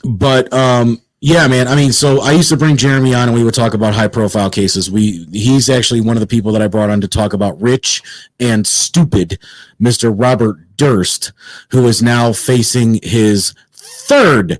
but um, yeah, man. I mean, so I used to bring Jeremy on, and we would talk about high profile cases. We he's actually one of the people that I brought on to talk about rich and stupid, Mister Robert Durst, who is now facing his third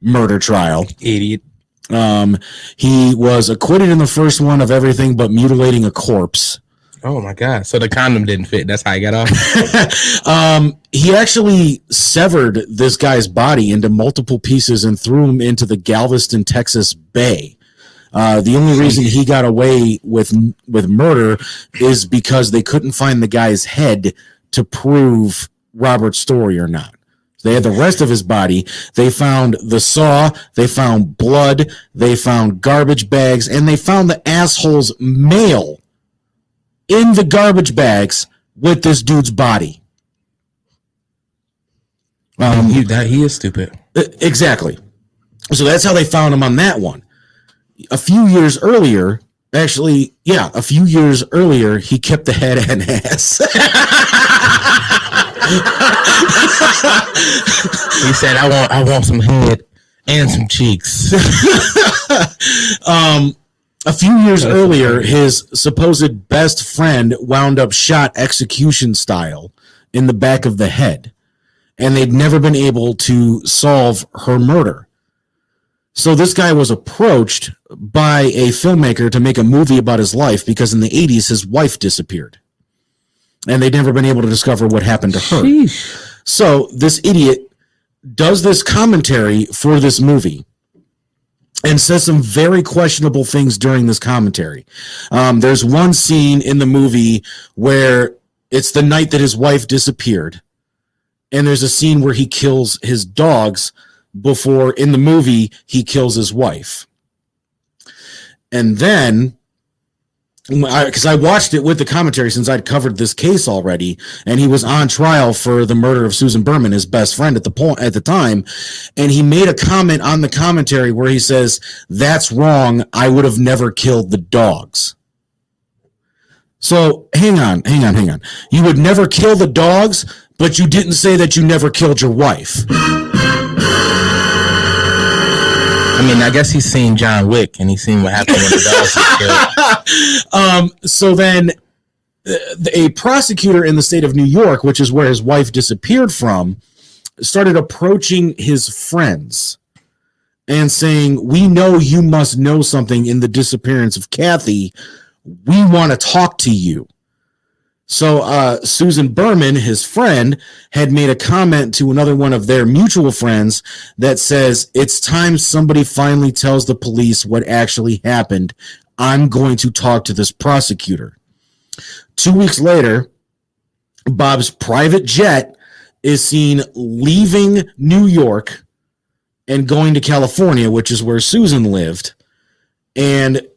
murder trial. Idiot. Um, he was acquitted in the first one of everything but mutilating a corpse. Oh my god. So the condom didn't fit. That's how he got off. [LAUGHS] um, he actually severed this guy's body into multiple pieces and threw him into the Galveston, Texas Bay. Uh, the only reason he got away with with murder is because they couldn't find the guy's head to prove Robert's story or not. They had the rest of his body. They found the saw. They found blood. They found garbage bags, and they found the asshole's mail in the garbage bags with this dude's body. Um, he, that, he is stupid. Exactly. So that's how they found him on that one. A few years earlier, actually, yeah, a few years earlier, he kept the head and ass. [LAUGHS] He said, "I want, I want some head and some cheeks." [LAUGHS] um, a few years earlier, his supposed best friend wound up shot execution style in the back of the head, and they'd never been able to solve her murder. So this guy was approached by a filmmaker to make a movie about his life because in the 80s his wife disappeared. And they'd never been able to discover what happened to her. Sheesh. So this idiot does this commentary for this movie and says some very questionable things during this commentary. Um, there's one scene in the movie where it's the night that his wife disappeared, and there's a scene where he kills his dogs before in the movie he kills his wife. And then because I, watched it with the commentary since I'd covered this case already, and he was on trial for the murder of Susan Berman, his best friend at the point at the time, and he made a comment on the commentary where he says, "That's wrong. I would have never killed the dogs." So hang on, hang on, hang on. You would never kill the dogs, but you didn't say that you never killed your wife. I mean, I guess he's seen John Wick and he's seen what happened when the dogs [LAUGHS] um, so then uh, a prosecutor in the state of New York, which is where his wife disappeared from, started approaching his friends and saying, We know you must know something in the disappearance of Kathy. We want to talk to you. So uh, Susan Berman, his friend, had made a comment to another one of their mutual friends that says, It's time somebody finally tells the police what actually happened. I'm going to talk to this prosecutor. Two weeks later, Bob's private jet is seen leaving New York and going to California, which is where Susan lived, and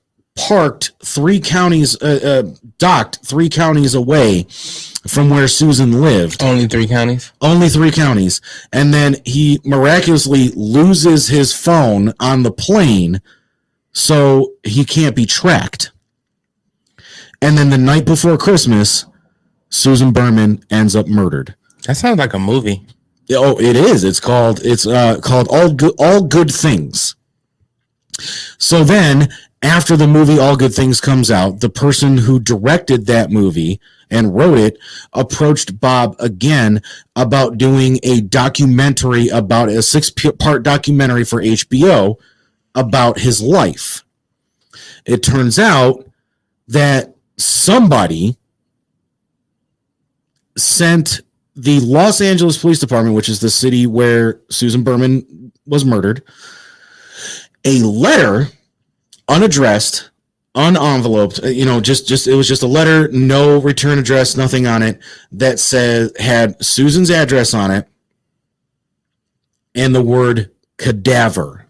parked three counties, uh, uh, docked three counties away from where Susan lived. Only three counties. only three counties. And then he miraculously loses his phone on the plane so he can't be tracked. And then the night before christmas susan berman ends up murdered. That sounds like a movie. oh it is. It's called it's uh called all good all good things. So then after the movie all good things comes out the person who directed that movie and wrote it approached bob again about doing a documentary about a six part documentary for hbo about his life. It turns out that somebody sent the Los Angeles Police Department, which is the city where Susan Berman was murdered, a letter unaddressed, unenveloped, uh, you know, just just it was just a letter, no return address, nothing on it that said had Susan's address on it and the word cadaver.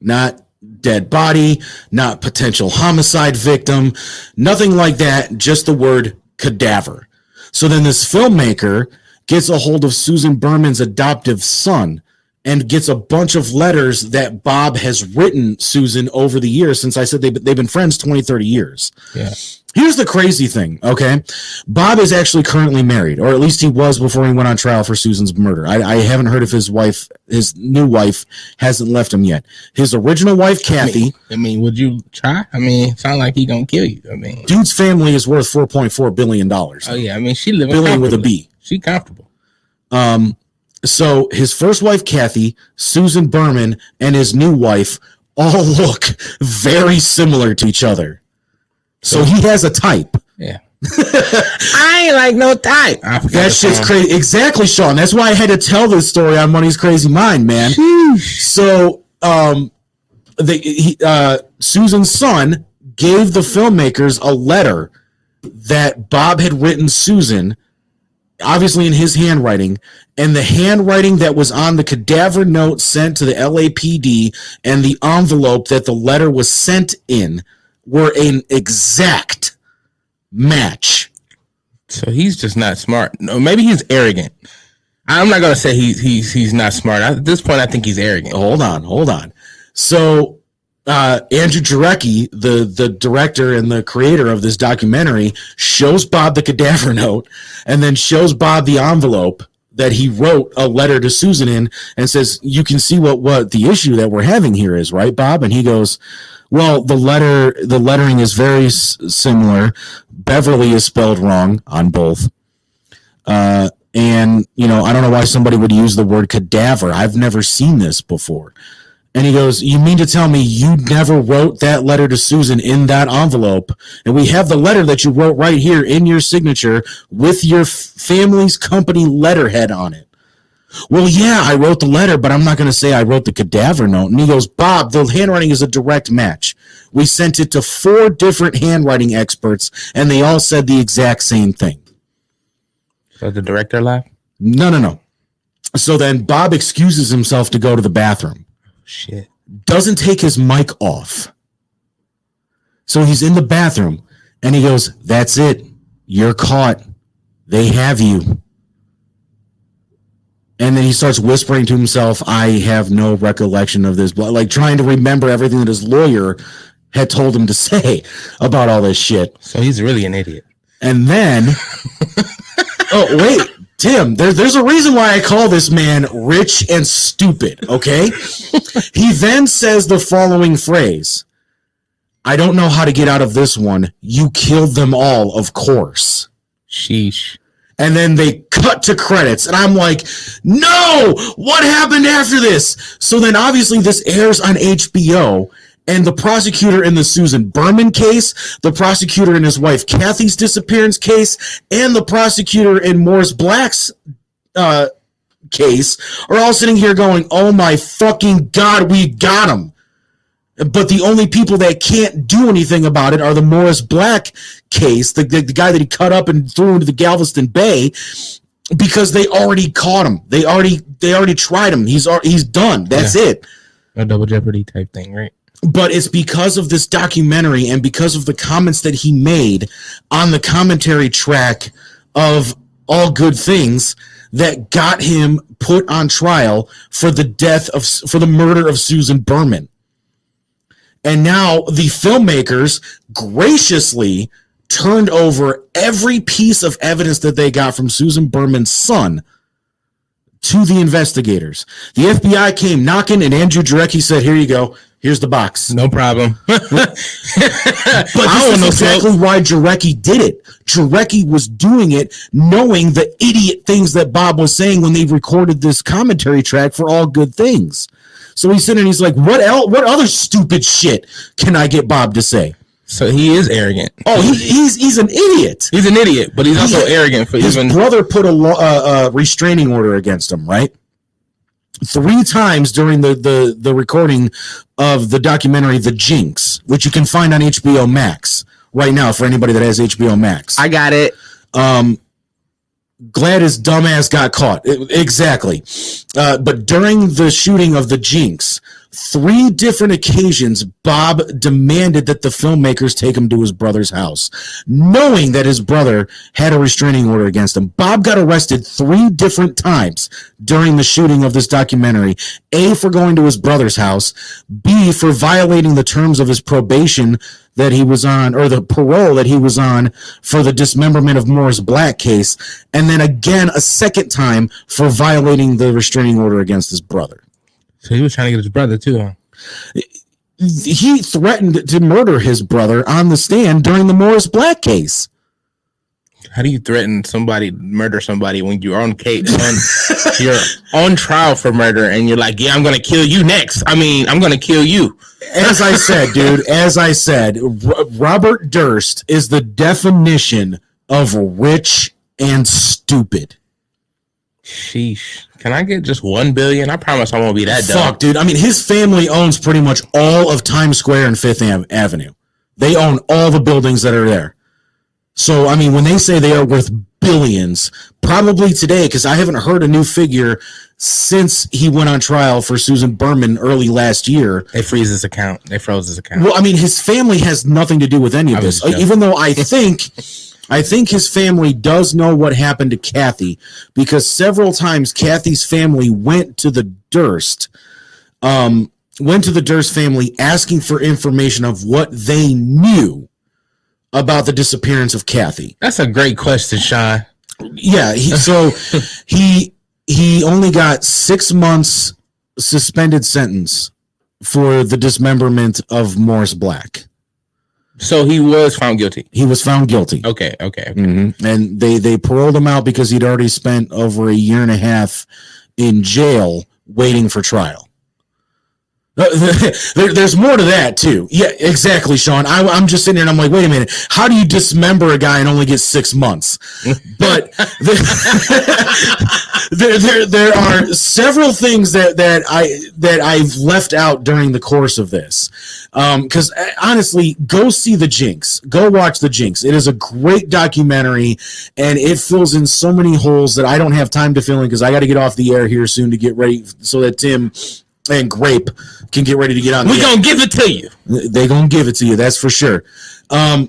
Not dead body, not potential homicide victim, nothing like that, just the word cadaver. So then this filmmaker gets a hold of Susan Berman's adoptive son and gets a bunch of letters that Bob has written Susan over the years since I said they've, they've been friends 20, 30 years. Yeah. Here's the crazy thing, okay? Bob is actually currently married, or at least he was before he went on trial for Susan's murder. I, I haven't heard if his wife, his new wife, hasn't left him yet. His original wife, Kathy, I mean, would you try? I mean, sound like he gonna kill you. I mean, dude's family is worth $4.4 billion. oh yeah. I mean, she living Billion with a B. She comfortable. Um, so his first wife, Kathy, Susan Berman, and his new wife all [LAUGHS] look very similar to each other. So he has a type. Yeah. [LAUGHS] I ain't like no type. I forgot That shit's crazy. Exactly, Sean. That's why I had to tell this story on Money's Crazy Mind, man. So, um, the he, uh, Susan's son gave the filmmakers a letter that Bob had written Susan, obviously in his handwriting, and the handwriting that was on the cadaver note sent to the LAPD and the envelope that the letter was sent in were an exact match. So he's just not smart. No, maybe he's arrogant. I'm not gonna say he's he's he's not smart. At this point, I think he's arrogant. hold on, hold on. So uh, Andrew Jarecki, the the director and the creator of this documentary, shows Bob the cadaver [LAUGHS] note, and then shows Bob the envelope that he wrote a letter to Susan in, and says, "You can see what what the issue that we're having here is, right, Bob?" And he goes, "Well, the letter the lettering is very s- similar. Beverly is spelled wrong on both." Uh, and you know, I don't know why somebody would use the word cadaver. I've never seen this before. And he goes, You mean to tell me you never wrote that letter to Susan in that envelope? And we have the letter that you wrote right here in your signature with your family's company letterhead on it. Well, yeah, I wrote the letter, but I'm not going to say I wrote the cadaver note. And he goes, Bob, the handwriting is a direct match. We sent it to four different handwriting experts, and they all said the exact same thing. So the director laughed. No, no, no. So then Bob excuses himself to go to the bathroom. Shit. doesn't take his mic off. So he's in the bathroom and he goes, That's it. You're caught. They have you. And then he starts whispering to himself, I have no recollection of this, but like trying to remember everything that his lawyer had told him to [LAUGHS] say about all this shit. So he's really an idiot. And then, [LAUGHS] oh, wait, Tim, there, there's a reason why I call this man rich and stupid, okay? [LAUGHS] he then says the following phrase I don't know how to get out of this one. You killed them all, of course. Sheesh. And then they cut to credits, and I'm like, no, what happened after this? So then obviously this airs on HBO, and the prosecutor in the Susan Berman case, the prosecutor in his wife Kathy's disappearance case, and the prosecutor in Morris Black's uh, case are all sitting here going, oh my fucking God, we got him. But the only people that can't do anything about it are the Morris Black case, the, the, the guy that he cut up and threw into the Galveston Bay, because they already caught him. They already they already tried him. He's he's done. That's it. A double jeopardy type thing, right? But it's because of this documentary and because of the comments that he made on the commentary track of All Good Things that got him put on trial for the death of for the murder of Susan Berman. And now the filmmakers graciously turned over every piece of evidence that they got from Susan Berman's son to the investigators. The FBI came knocking, and Andrew Jarecki said, "Here you go. Here's the box." No problem. [LAUGHS] But [LAUGHS] I this don't is know, exactly why Jarecki did it. Jarecki was doing it knowing the idiot things that Bob was saying when they recorded this commentary track for all good things. So he's sitting and he's like, "What else? What other stupid shit can I get Bob to say?" So he is arrogant. Oh, he, he's he's an idiot. He's an idiot, but he's also He- arrogant for His even. brother put a lo- uh, uh, restraining order against him, right? Three times during the, the the recording of the documentary "The Jinx," which you can find on HBO Max right now for anybody that has HBO Max. I got it. um, glad his dumbass got caught. I- exactly. Uh, but during the shooting of the Jinx, three different occasions, Bob demanded that the filmmakers take him to his brother's house, knowing that his brother had a restraining order against him. Bob got arrested three different times during the shooting of this documentary. A, for going to his brother's house. B, for violating the terms of his probation that he was on, or the parole that he was on for the dismemberment of Morris Black case, and then again a second time for violating the restraining order against his brother. So he was trying to get his brother too. Huh? He threatened to murder his brother on the stand during the Morris Black case. How do you threaten somebody, murder somebody when you're on case, on, you're on trial for murder, and you're like, "Yeah, I'm gonna kill you next." I mean, I'm gonna kill you. As I said, dude, as I said, R- Robert Durst is the definition of rich and stupid. Sheesh. Can I get just one billion? I promise I won't be that dumb. Fuck, dude. I mean, his family owns pretty much all of Times Square and Fifth Avenue. They own all the buildings that are there. So, I mean, when they say they are worth billions, probably today, because I haven't heard a new figure since he went on trial for Susan Berman early last year. They freeze his account. They froze his account. Well, I mean, his family has nothing to do with any of this. joking. Even though I think, I think his family does know what happened to Kathy because several times Kathy's family went to the Durst, um, went to the Durst family asking for information of what they knew about the disappearance of Kathy. That's a great question, Sean. Yeah, he, [LAUGHS] so he he only got six months suspended sentence for the dismemberment of Morris Black. So he was found guilty. He was found guilty. Okay, okay. okay. Mhm. And they they paroled him out because he'd already spent over a year and a half in jail waiting for trial. Uh, [LAUGHS] there, there's more to that too. Yeah, exactly, Sean. I, I'm just sitting there and I'm like, wait a minute. How do you dismember a guy and only get six months? But [LAUGHS] there, there, there are several things that that I that I've left out during the course of this. Because honestly, go see the Jinx. Go watch the Jinx. It is a great documentary, and it fills in so many holes that I don't have time to fill in because I got to get off the air here soon to get ready so that Tim and Grape can get ready to get on. We the- gonna give it to you. they gonna give it to you. That's for sure. Um,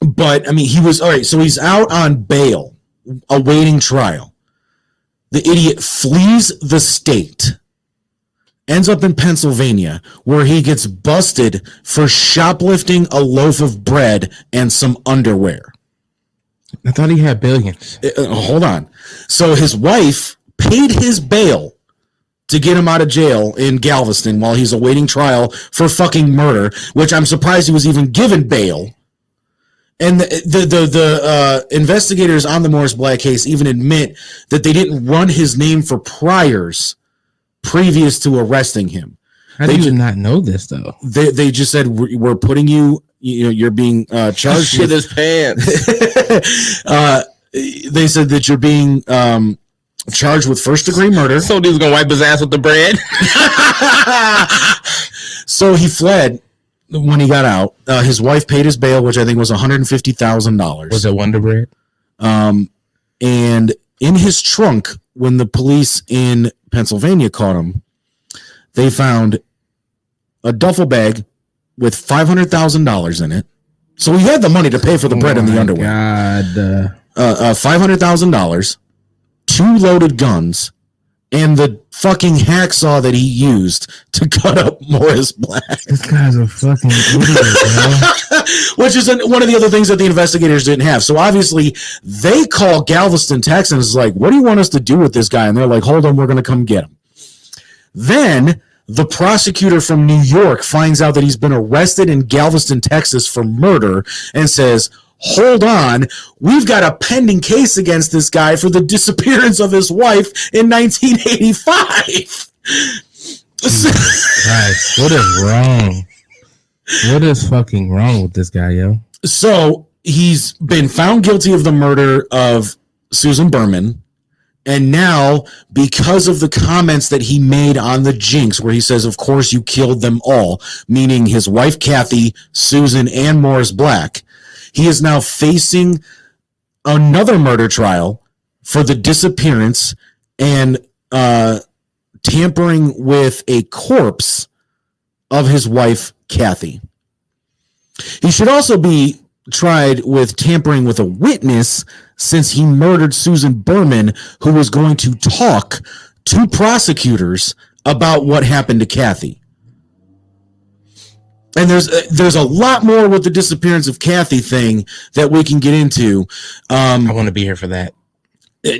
but I mean, he was all right. So he's out on bail, awaiting trial. The idiot flees the state, ends up in Pennsylvania, where he gets busted for shoplifting a loaf of bread and some underwear. I thought he had billions. Uh, uh, hold on. So his wife paid his bail to get him out of jail in Galveston while he's awaiting trial for fucking murder, which I'm surprised he was even given bail. And the the the, the uh, investigators on the Morris Black case even admit that they didn't run his name for priors previous to arresting him. How They do you ju- not know this though? They they just said we're, we're putting you you know you're being uh, [LAUGHS] charged Shit with his pants. [LAUGHS] uh, they said that you're being um, charged with first degree murder. so dude's gonna wipe his ass with the bread. [LAUGHS] So he fled when he got out. Uh, his wife paid his bail, which I think was one hundred and fifty thousand dollars. Was it Wonder Bread? Um, and in his trunk, when the police in Pennsylvania caught him, they found a duffel bag with five hundred thousand dollars in it. So he had the money to pay for the bread and the Oh underwear. God. Uh, uh, uh, five hundred thousand dollars, two loaded guns, and the fucking hacksaw that he used to [LAUGHS] cut up Morris Black, this guy's a fucking idiot, bro. [LAUGHS] which is an, one of the other things that the investigators didn't have. So obviously, they call Galveston Texans like, "What do you want us to do with this guy?" And they're like, "Hold on, we're going to come get him." Then the prosecutor from New York finds out that he's been arrested in Galveston, Texas for murder and says, Hold on, we've got a pending case against this guy for the disappearance of his wife in 1985. Christ, what is wrong? What is fucking wrong with this guy, yo? so he's been found guilty of the murder of Susan Berman. And now, because of the comments that he made on the Jinx, where he says, Of course, you killed them all, meaning his wife Kathy, Susan, and Morris Black, he is now facing another murder trial for the disappearance and uh, tampering with a corpse of his wife Kathy. He should also be tried with tampering with a witness since he murdered Susan Berman, who was going to talk to prosecutors about what happened to Kathy. And there's uh, there's a lot more with the disappearance of Kathy thing that we can get into. Um, I want to be here for that.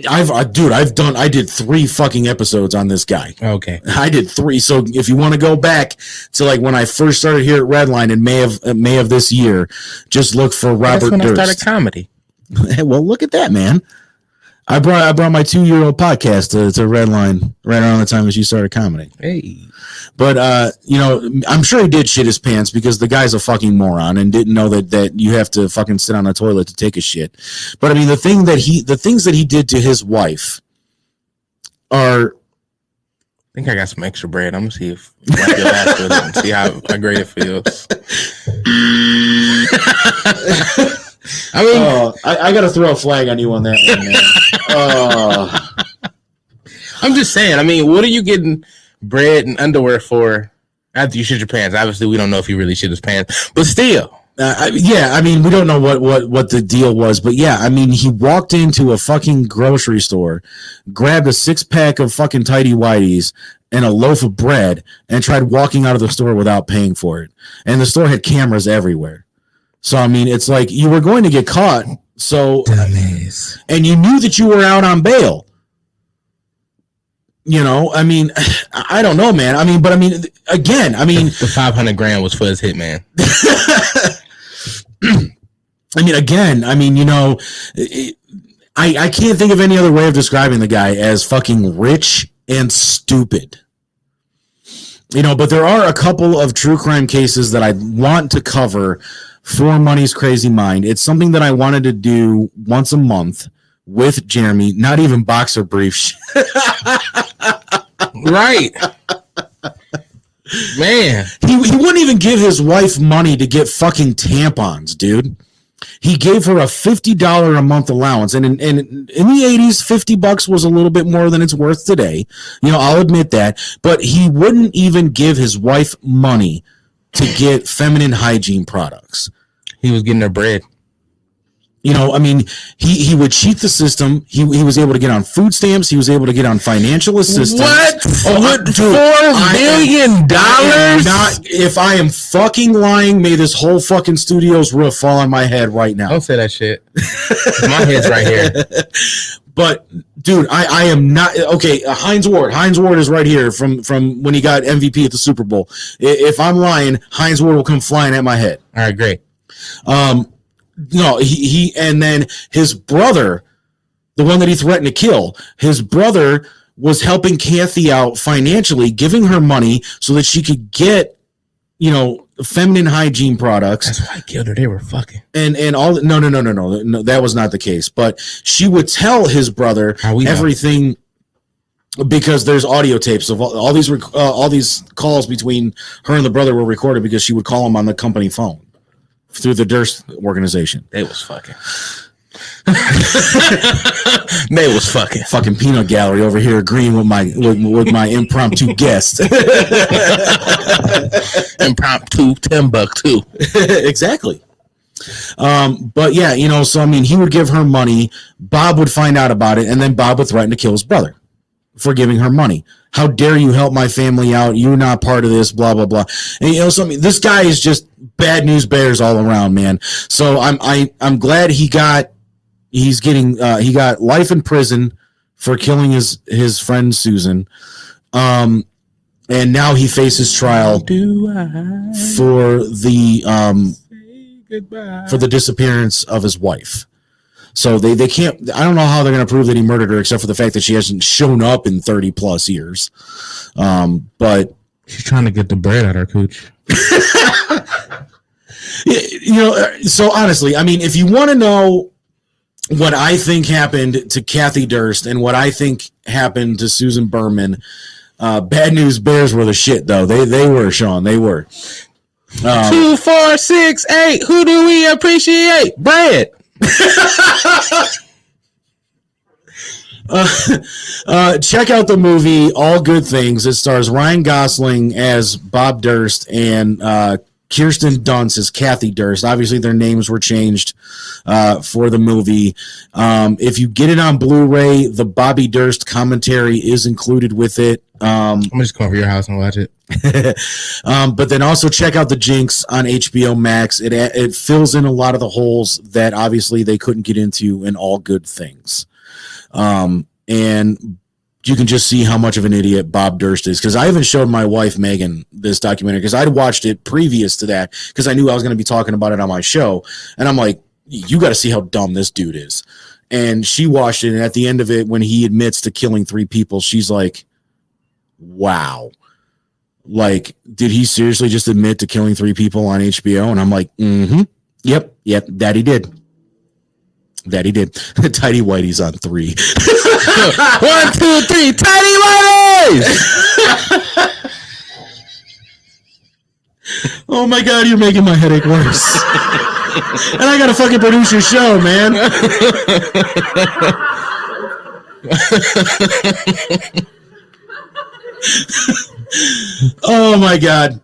I've uh, dude, I've done I did three fucking episodes on this guy. Okay. I did three. So if you want to go back to like when I first started here at Redline in May of uh, May of this year, just look for Robert. That's when I Durst. started comedy. [LAUGHS] well, look at that, man. I brought I brought my two year old podcast to, to Redline right around the time as you started comedy. Hey. But uh, you know, I'm sure he did shit his pants because the guy's a fucking moron and didn't know that that you have to fucking sit on a toilet to take a shit. But I mean, the thing that he the things that he did to his wife are I think I got some extra bread. I'm gonna see if wipe your ass with it and see how, how great it feels. [LAUGHS] [LAUGHS] I mean, Oh, I, I got to throw a flag on you on that one, man. [LAUGHS] oh, I'm just saying. I mean, what are you getting bread and underwear for after you shit your pants? Obviously, we don't know if he really shit his pants, but still, uh, I, yeah. I mean, we don't know what what what the deal was, but yeah. I mean, he walked into a fucking grocery store, grabbed a six pack of fucking tidy whities and a loaf of bread, and tried walking out of the store without paying for it. And the store had cameras everywhere. So I mean, it's like you were going to get caught. So dumbass. and you knew that you were out on bail. You know, I mean, [SIGHS] I don't know, man. I mean, but I mean, again, I mean, The 500 grand was for his hitman. [LAUGHS] I mean, again, I mean, you know, it, I I can't think of any other way of describing the guy as fucking rich and stupid. You know, but there are a couple of true crime cases that I want to cover for Money's Crazy Mind. It's something that I wanted to do once a month with Jeremy, not even boxer briefs. [LAUGHS] right. Man, He, he wouldn't even give his wife money to get fucking tampons, dude. he gave her a fifty dollar a month allowance, and in, and in the eighties, fifty bucks was a little bit more than it's worth today. You know, I'll admit that. But he wouldn't even give his wife money to get feminine hygiene products. He was getting her bread. You know, I mean, he he would cheat the system. He he was able to get on food stamps. He was able to get on financial assistance. What? Oh, dude, Four million dollars? Not if I am fucking lying, may this whole fucking studio's roof fall on my head right now. Don't say that shit. My head's right here. [LAUGHS] But dude, I, I am not okay. Uh, Hines Ward, Hines Ward is right here from from when he got MVP at the Super Bowl. If I'm lying, Hines Ward will come flying at my head. All right, great. Um, no, he, he and then his brother, the one that he threatened to kill, his brother was helping Kathy out financially, giving her money so that she could get, you know, feminine hygiene products That's why I killed her. They were fucking. and and all. No, no, no, no, no, no. That was not the case. But she would tell his brother How we know? everything because there's audio tapes of all, all these rec- uh, all these calls between her and the brother were recorded because she would call him on the company phone through the Durst organization. It was fucking. [LAUGHS] they was fucking. Fucking peanut gallery over here agreeing with my with, with my impromptu [LAUGHS] guest. [LAUGHS] Impromptu Timbuktu. exactly. Um, but yeah, you know, so I mean, he would give her money. Bob would find out about it, and then Bob would threaten to kill his brother for giving her money. How dare you help my family out? You're not part of this, blah blah blah. And you know, so I mean, this guy is just bad news bears all around, man. So I'm I I'm glad he got he's getting uh, he got life in prison for killing his his friend Susan. Um, and now he faces trial for the um for the disappearance of his wife. So they they can't. I don't know how they're going to prove that he murdered her, except for the fact that she hasn't shown up in thirty plus years. Um, but She's trying to get the bread out of her cooch. [LAUGHS] you know, uh, so honestly, I mean, if you want to know what I think happened to Kathy Durst and what I think happened to Susan Berman, uh, bad news bears were the shit though. They they were Sean. They were. Um, Two, four, six, eight. Who do we appreciate? Bread. [LAUGHS] [LAUGHS] Uh, check out the movie All Good Things. It stars Ryan Gosling as Bob Durst and uh, Kirsten Dunst as Kathy Durst. Obviously, their names were changed uh, for the movie. Um, if you get it on Blu-ray, the Bobby Durst commentary is included with it. Um, I'm just come over your house and watch it. [LAUGHS] um, but then also check out the Jinx on HBO Max. It it fills in a lot of the holes that obviously they couldn't get into in All Good Things. Um, and you can just see how much of an idiot Bob Durst is. Because I even showed my wife Megan this documentary because I'd watched it previous to that because I knew I was going to be talking about it on my show, and I'm like, you got to see how dumb this dude is. And she watched it, and at the end of it, when he admits to killing three people, she's like, "Wow." like did he seriously just admit to killing three people on hbo and i'm like mm-hmm yep yep that he did that he did. [LAUGHS] Tidy whitey's on three. [LAUGHS] One, two, three. Tiny Whiteys. [LAUGHS] oh my god you're making my headache worse. And i gotta fucking produce your show man. Oh my god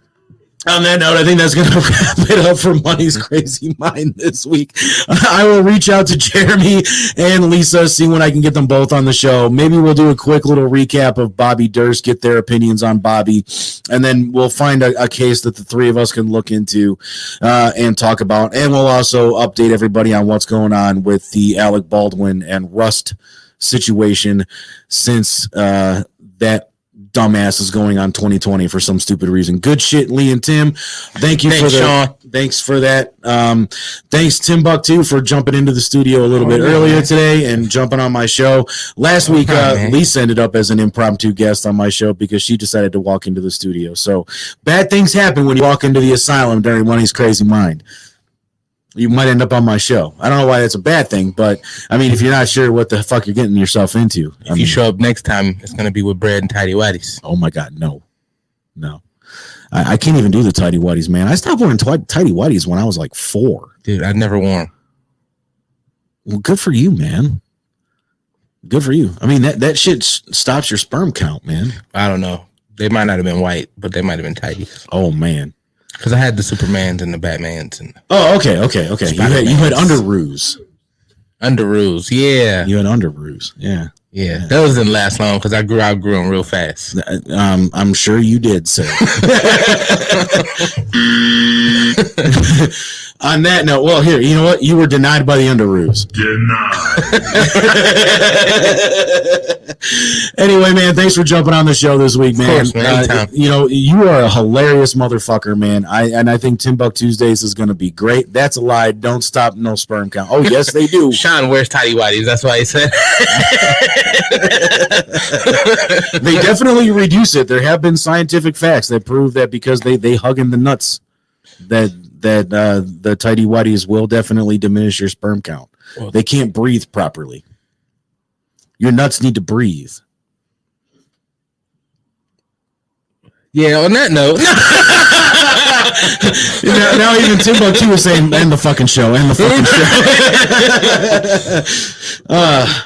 on that note, I think that's going [LAUGHS] to wrap it up for Money's Crazy Mind this week. I will reach out to Jeremy and Lisa, see when I can get them both on the show. Maybe we'll do a quick little recap of Bobby Durst, get their opinions on Bobby, and then we'll find a, a case that the three of us can look into uh, and talk about. And we'll also update everybody on what's going on with the Alec Baldwin and Rust situation since uh, that dumbass is going on 2020 for some stupid reason. Good shit, Lee and Tim. Thank you for Thanks, the Sean. thanks for that. Um, thanks Timbuktu for jumping into the studio a little Oh, bit yeah, earlier man. today and jumping on my show. Last No week, uh. Lisa ended up as an impromptu guest on my show because she decided to walk into the studio. So bad things happen when you walk into the asylum during Money's Crazy Mind. You might end up on my show. I don't know why that's a bad thing, but I mean, if you're not sure what the fuck you're getting yourself into, I If you show up next time, it's gonna be with bread and tidy whities. Oh my god, no, no. I, I can't even do the tidy whities, man. I stopped wearing twi- tidy whities when I was like four. Dude, I've never wore 'em. Well, good for you, man. Good for you. I mean that that shit s- stops your sperm count, man. I don't know. They might not have been white, but they might have been tidy. Oh man. Because I had the Supermans and the Batmans and Oh, okay, okay, okay. You had you had underoos. Underoos. Yeah. You had under underoos. Yeah. Yeah. Those didn't last long because I grew out grew them real fast. Um, I'm sure you did, sir. [LAUGHS] [LAUGHS] On that note, well, here, you know what? You were denied by the underoos. Denied. [LAUGHS] Anyway, man, thanks for jumping on the show this week, man. course, man, Uh, you know, you are a hilarious motherfucker, man. I and I think Timbuk Tuesdays is going to be great. That's a lie. Don't stop. No sperm count. Oh, yes, they do. [LAUGHS] Sean wears tidy whities. That's why he said. they definitely reduce it. There have been scientific facts that prove that because they they hug in the nuts, that that uh, the tidy whities will definitely diminish your sperm count. Well- They can't breathe properly. Your nuts need to breathe. yeah. On that note, [LAUGHS] now, now even Timbuktu is saying, "End the fucking show, end the fucking show." [LAUGHS] uh,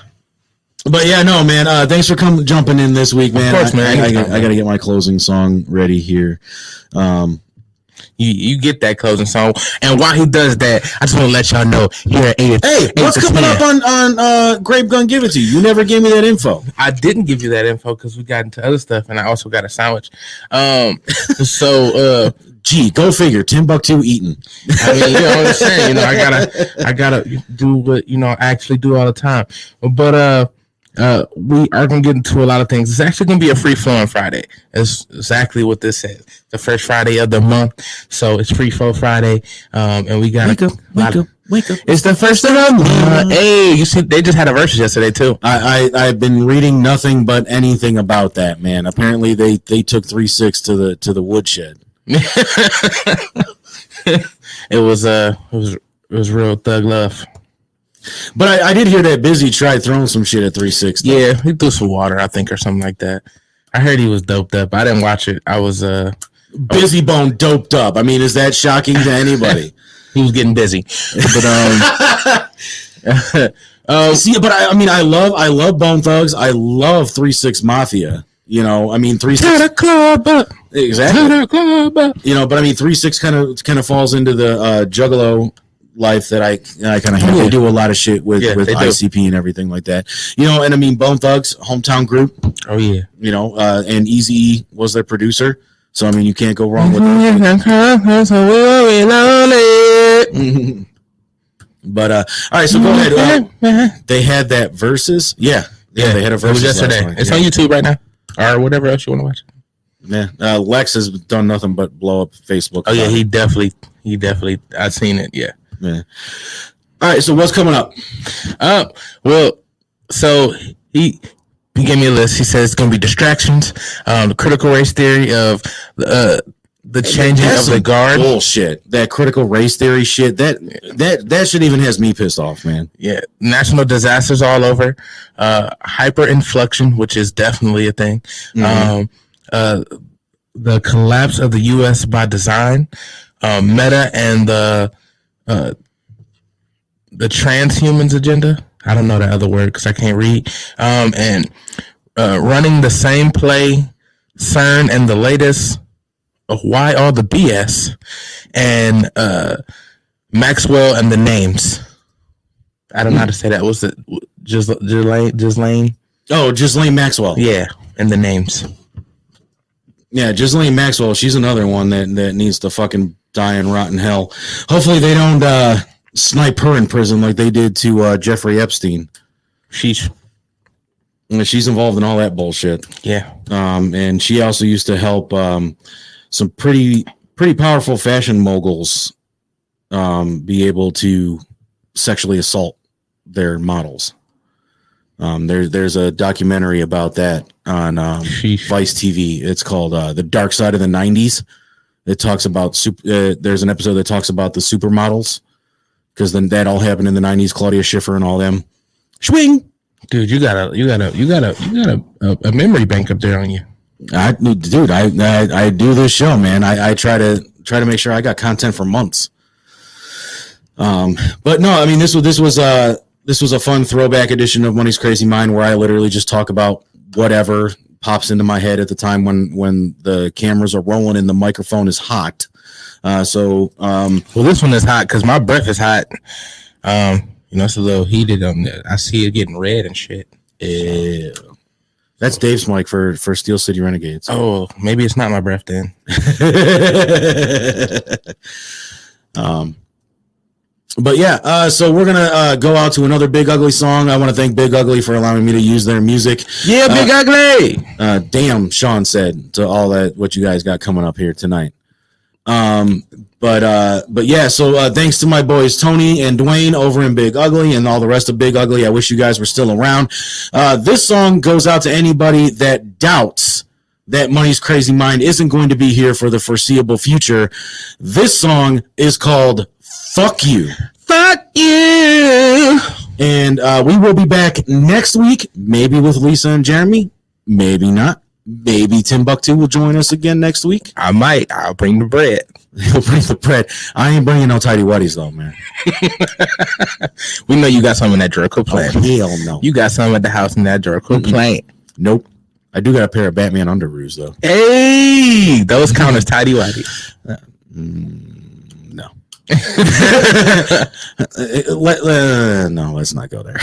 but yeah, no, man. Uh, thanks for coming jumping in this week, man. Of course, man. I, I, Anytime, got- I got to get my closing song ready here. Um, you you get that closing song, and while he does that, I just want to let y'all know here at eight. Hey, eight what's coming 10. up on on uh, Grape Gun? Give it to you. You never gave me that info. I didn't give you that info because we got into other stuff, and I also got a sandwich. Um, [LAUGHS] so uh, Gee, go figure. Timbuktu eating. I mean, you know what I'm saying? You know, I gotta, I gotta do what you know I actually do all the time. But uh, uh, we are gonna get into a lot of things. It's actually gonna be a free flowing Friday. It's exactly what this is. The first Friday of the month, so it's free flow Friday. Um, and we got Wake up, wake up, wake up. It's the first of the month. Hey, you see, they just had a versus yesterday too. I, I I've been reading nothing but anything about that man. Apparently they they took three six to the to the woodshed. [LAUGHS] It was uh, it was it was real thug love. But I, I did hear that Bizzy tried throwing some shit at three six. Yeah, he threw some water, I think, or something like that. I heard he was doped up. I didn't watch it. I was uh, Bizzy Bone doped up. I mean, is that shocking to anybody? [LAUGHS] he was getting busy. But um, um, [LAUGHS] [LAUGHS] See, but I, I mean, I love I love Bone Thugs. I love three six Mafia. You know, I mean three six club, up, exactly. club. up. You know, but I mean three six kind of kind of falls into the uh, Juggalo life that I I kind of have. Yeah. They do a lot of shit with Yeah, with. ICP and everything like that. You know, and I mean Bone Thugs, hometown group. Oh yeah. You know, uh, and Eazy was their producer. So I mean, you can't go wrong with that. [LAUGHS] but uh, all right, so go ahead. Uh, they had that versus, yeah, yeah, they had a It was yesterday. It's yeah. on YouTube right now, or whatever else you want to watch. Yeah, uh, Lex has done nothing but blow up Facebook. Oh yeah, he definitely, he definitely. I've seen it. Yeah. Yeah. All right, so what's coming up? Um. Well, so he he gave me a list. He says it's going to be distractions, um, the critical race theory of uh, the changing of the guard. bullshit. That critical race theory shit. That that that shit even has me pissed off, man. Yeah, national disasters all over. Uh, hyperinflection, which is definitely a thing. Mm-hmm. Um, uh, the collapse of the U.S. by design. Um, Meta and the uh, the transhumans agenda. I don't know the other word because I can't read. Um, and uh, running the same play, CERN and the latest. uh, Why all the BS and uh, Maxwell and the names. I don't know how to say that. What's it? Just Ghislaine? Ghislaine? Oh, Ghislaine Maxwell. Yeah, and the names. Yeah, Ghislaine Maxwell. She's another one that that needs to fucking die in rotten hell. Hopefully, they don't uh, snipe her in prison like they did to uh, Jeffrey Epstein. She's She's involved in all that bullshit. Yeah. um, and she also used to help um, some pretty pretty powerful fashion moguls um, be able to sexually assault their models. Um, there's there's a documentary about that on um, Vice TV. It's called uh, "The Dark Side of the '90s." It talks about super. Uh, there's an episode that talks about the supermodels because then that all happened in the '90s. Claudia Schiffer and all them. Swing. Dude, you got a you got a you got a you got a, a, a memory bank up there on you. I, dude, I, I I do this show, man. I, I try to try to make sure I got content for months. Um, but no, I mean this was this was uh this was a fun throwback edition of Money's Crazy Mind where I literally just talk about whatever pops into my head at the time when when the cameras are rolling and the microphone is hot. Uh, so um, Well, this one is hot because my breath is hot. Um, you know, it's a little heated on there. I see it getting red and shit. ew. that's Dave's mic for for Steel City Renegades. Oh, maybe it's not my breath then. [LAUGHS] um, but yeah, uh, so we're gonna uh, go out to another Big Ugly song. I want to thank Big Ugly for allowing me to use their music. Yeah, big ugly. Uh, damn, Sean said to all that what you guys got coming up here tonight. Um, but uh, but yeah, so uh, thanks to my boys Tony and Dwayne over in Big Ugly and all the rest of Big Ugly. I wish you guys were still around. Uh, this song goes out to anybody that doubts that Money's Crazy Mind isn't going to be here for the foreseeable future. This song is called "Fuck You." Fuck you. And uh, we will be back next week, maybe with Lisa and Jeremy, maybe not. Maybe Timbuktu will join us again next week. I might. I'll bring the bread. [LAUGHS] He'll bring the bread. I ain't bringing no tidy whities though, man. [LAUGHS] We know you got some in that drawer. Quit playing. Oh, hell no. You got some at the house in that drawer. Quit playing. Nope. I do got a pair of Batman underoos though. Hey, those count as tidy whities. No. [SIGHS] [LAUGHS] Let- uh, no, let's not go there.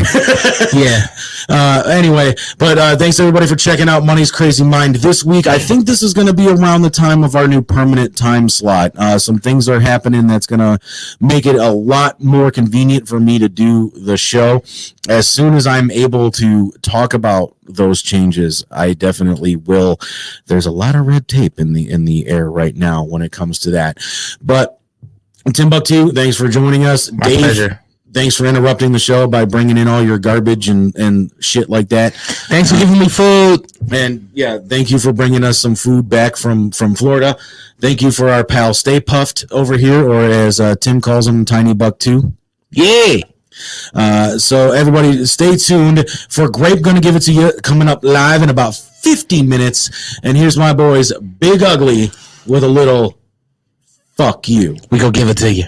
Yeah. [LAUGHS] Uh, anyway, but uh, thanks everybody for checking out Money's Crazy Mind this week. I think this is going to be around the time of our new permanent time slot. Uh, some things are happening that's going to make it a lot more convenient for me to do the show. As soon as I'm able to talk about those changes, I definitely will. There's a lot of red tape in the in the air right now when it comes to that, but. Timbuktu, thanks for joining us. My pleasure. thanks for interrupting the show by bringing in all your garbage and and shit like that. Thanks for giving me food. And yeah, thank you for bringing us some food back from from Florida. Thank you for our pal Stay Puft over here, or as uh, Tim calls him, Tiny Buck Two. Yeah. Uh, so everybody, stay tuned for Grape. Gonna give it to you coming up live in about 15 minutes. And here's my boys, Big Ugly, with a little fuck you. We go give it to you.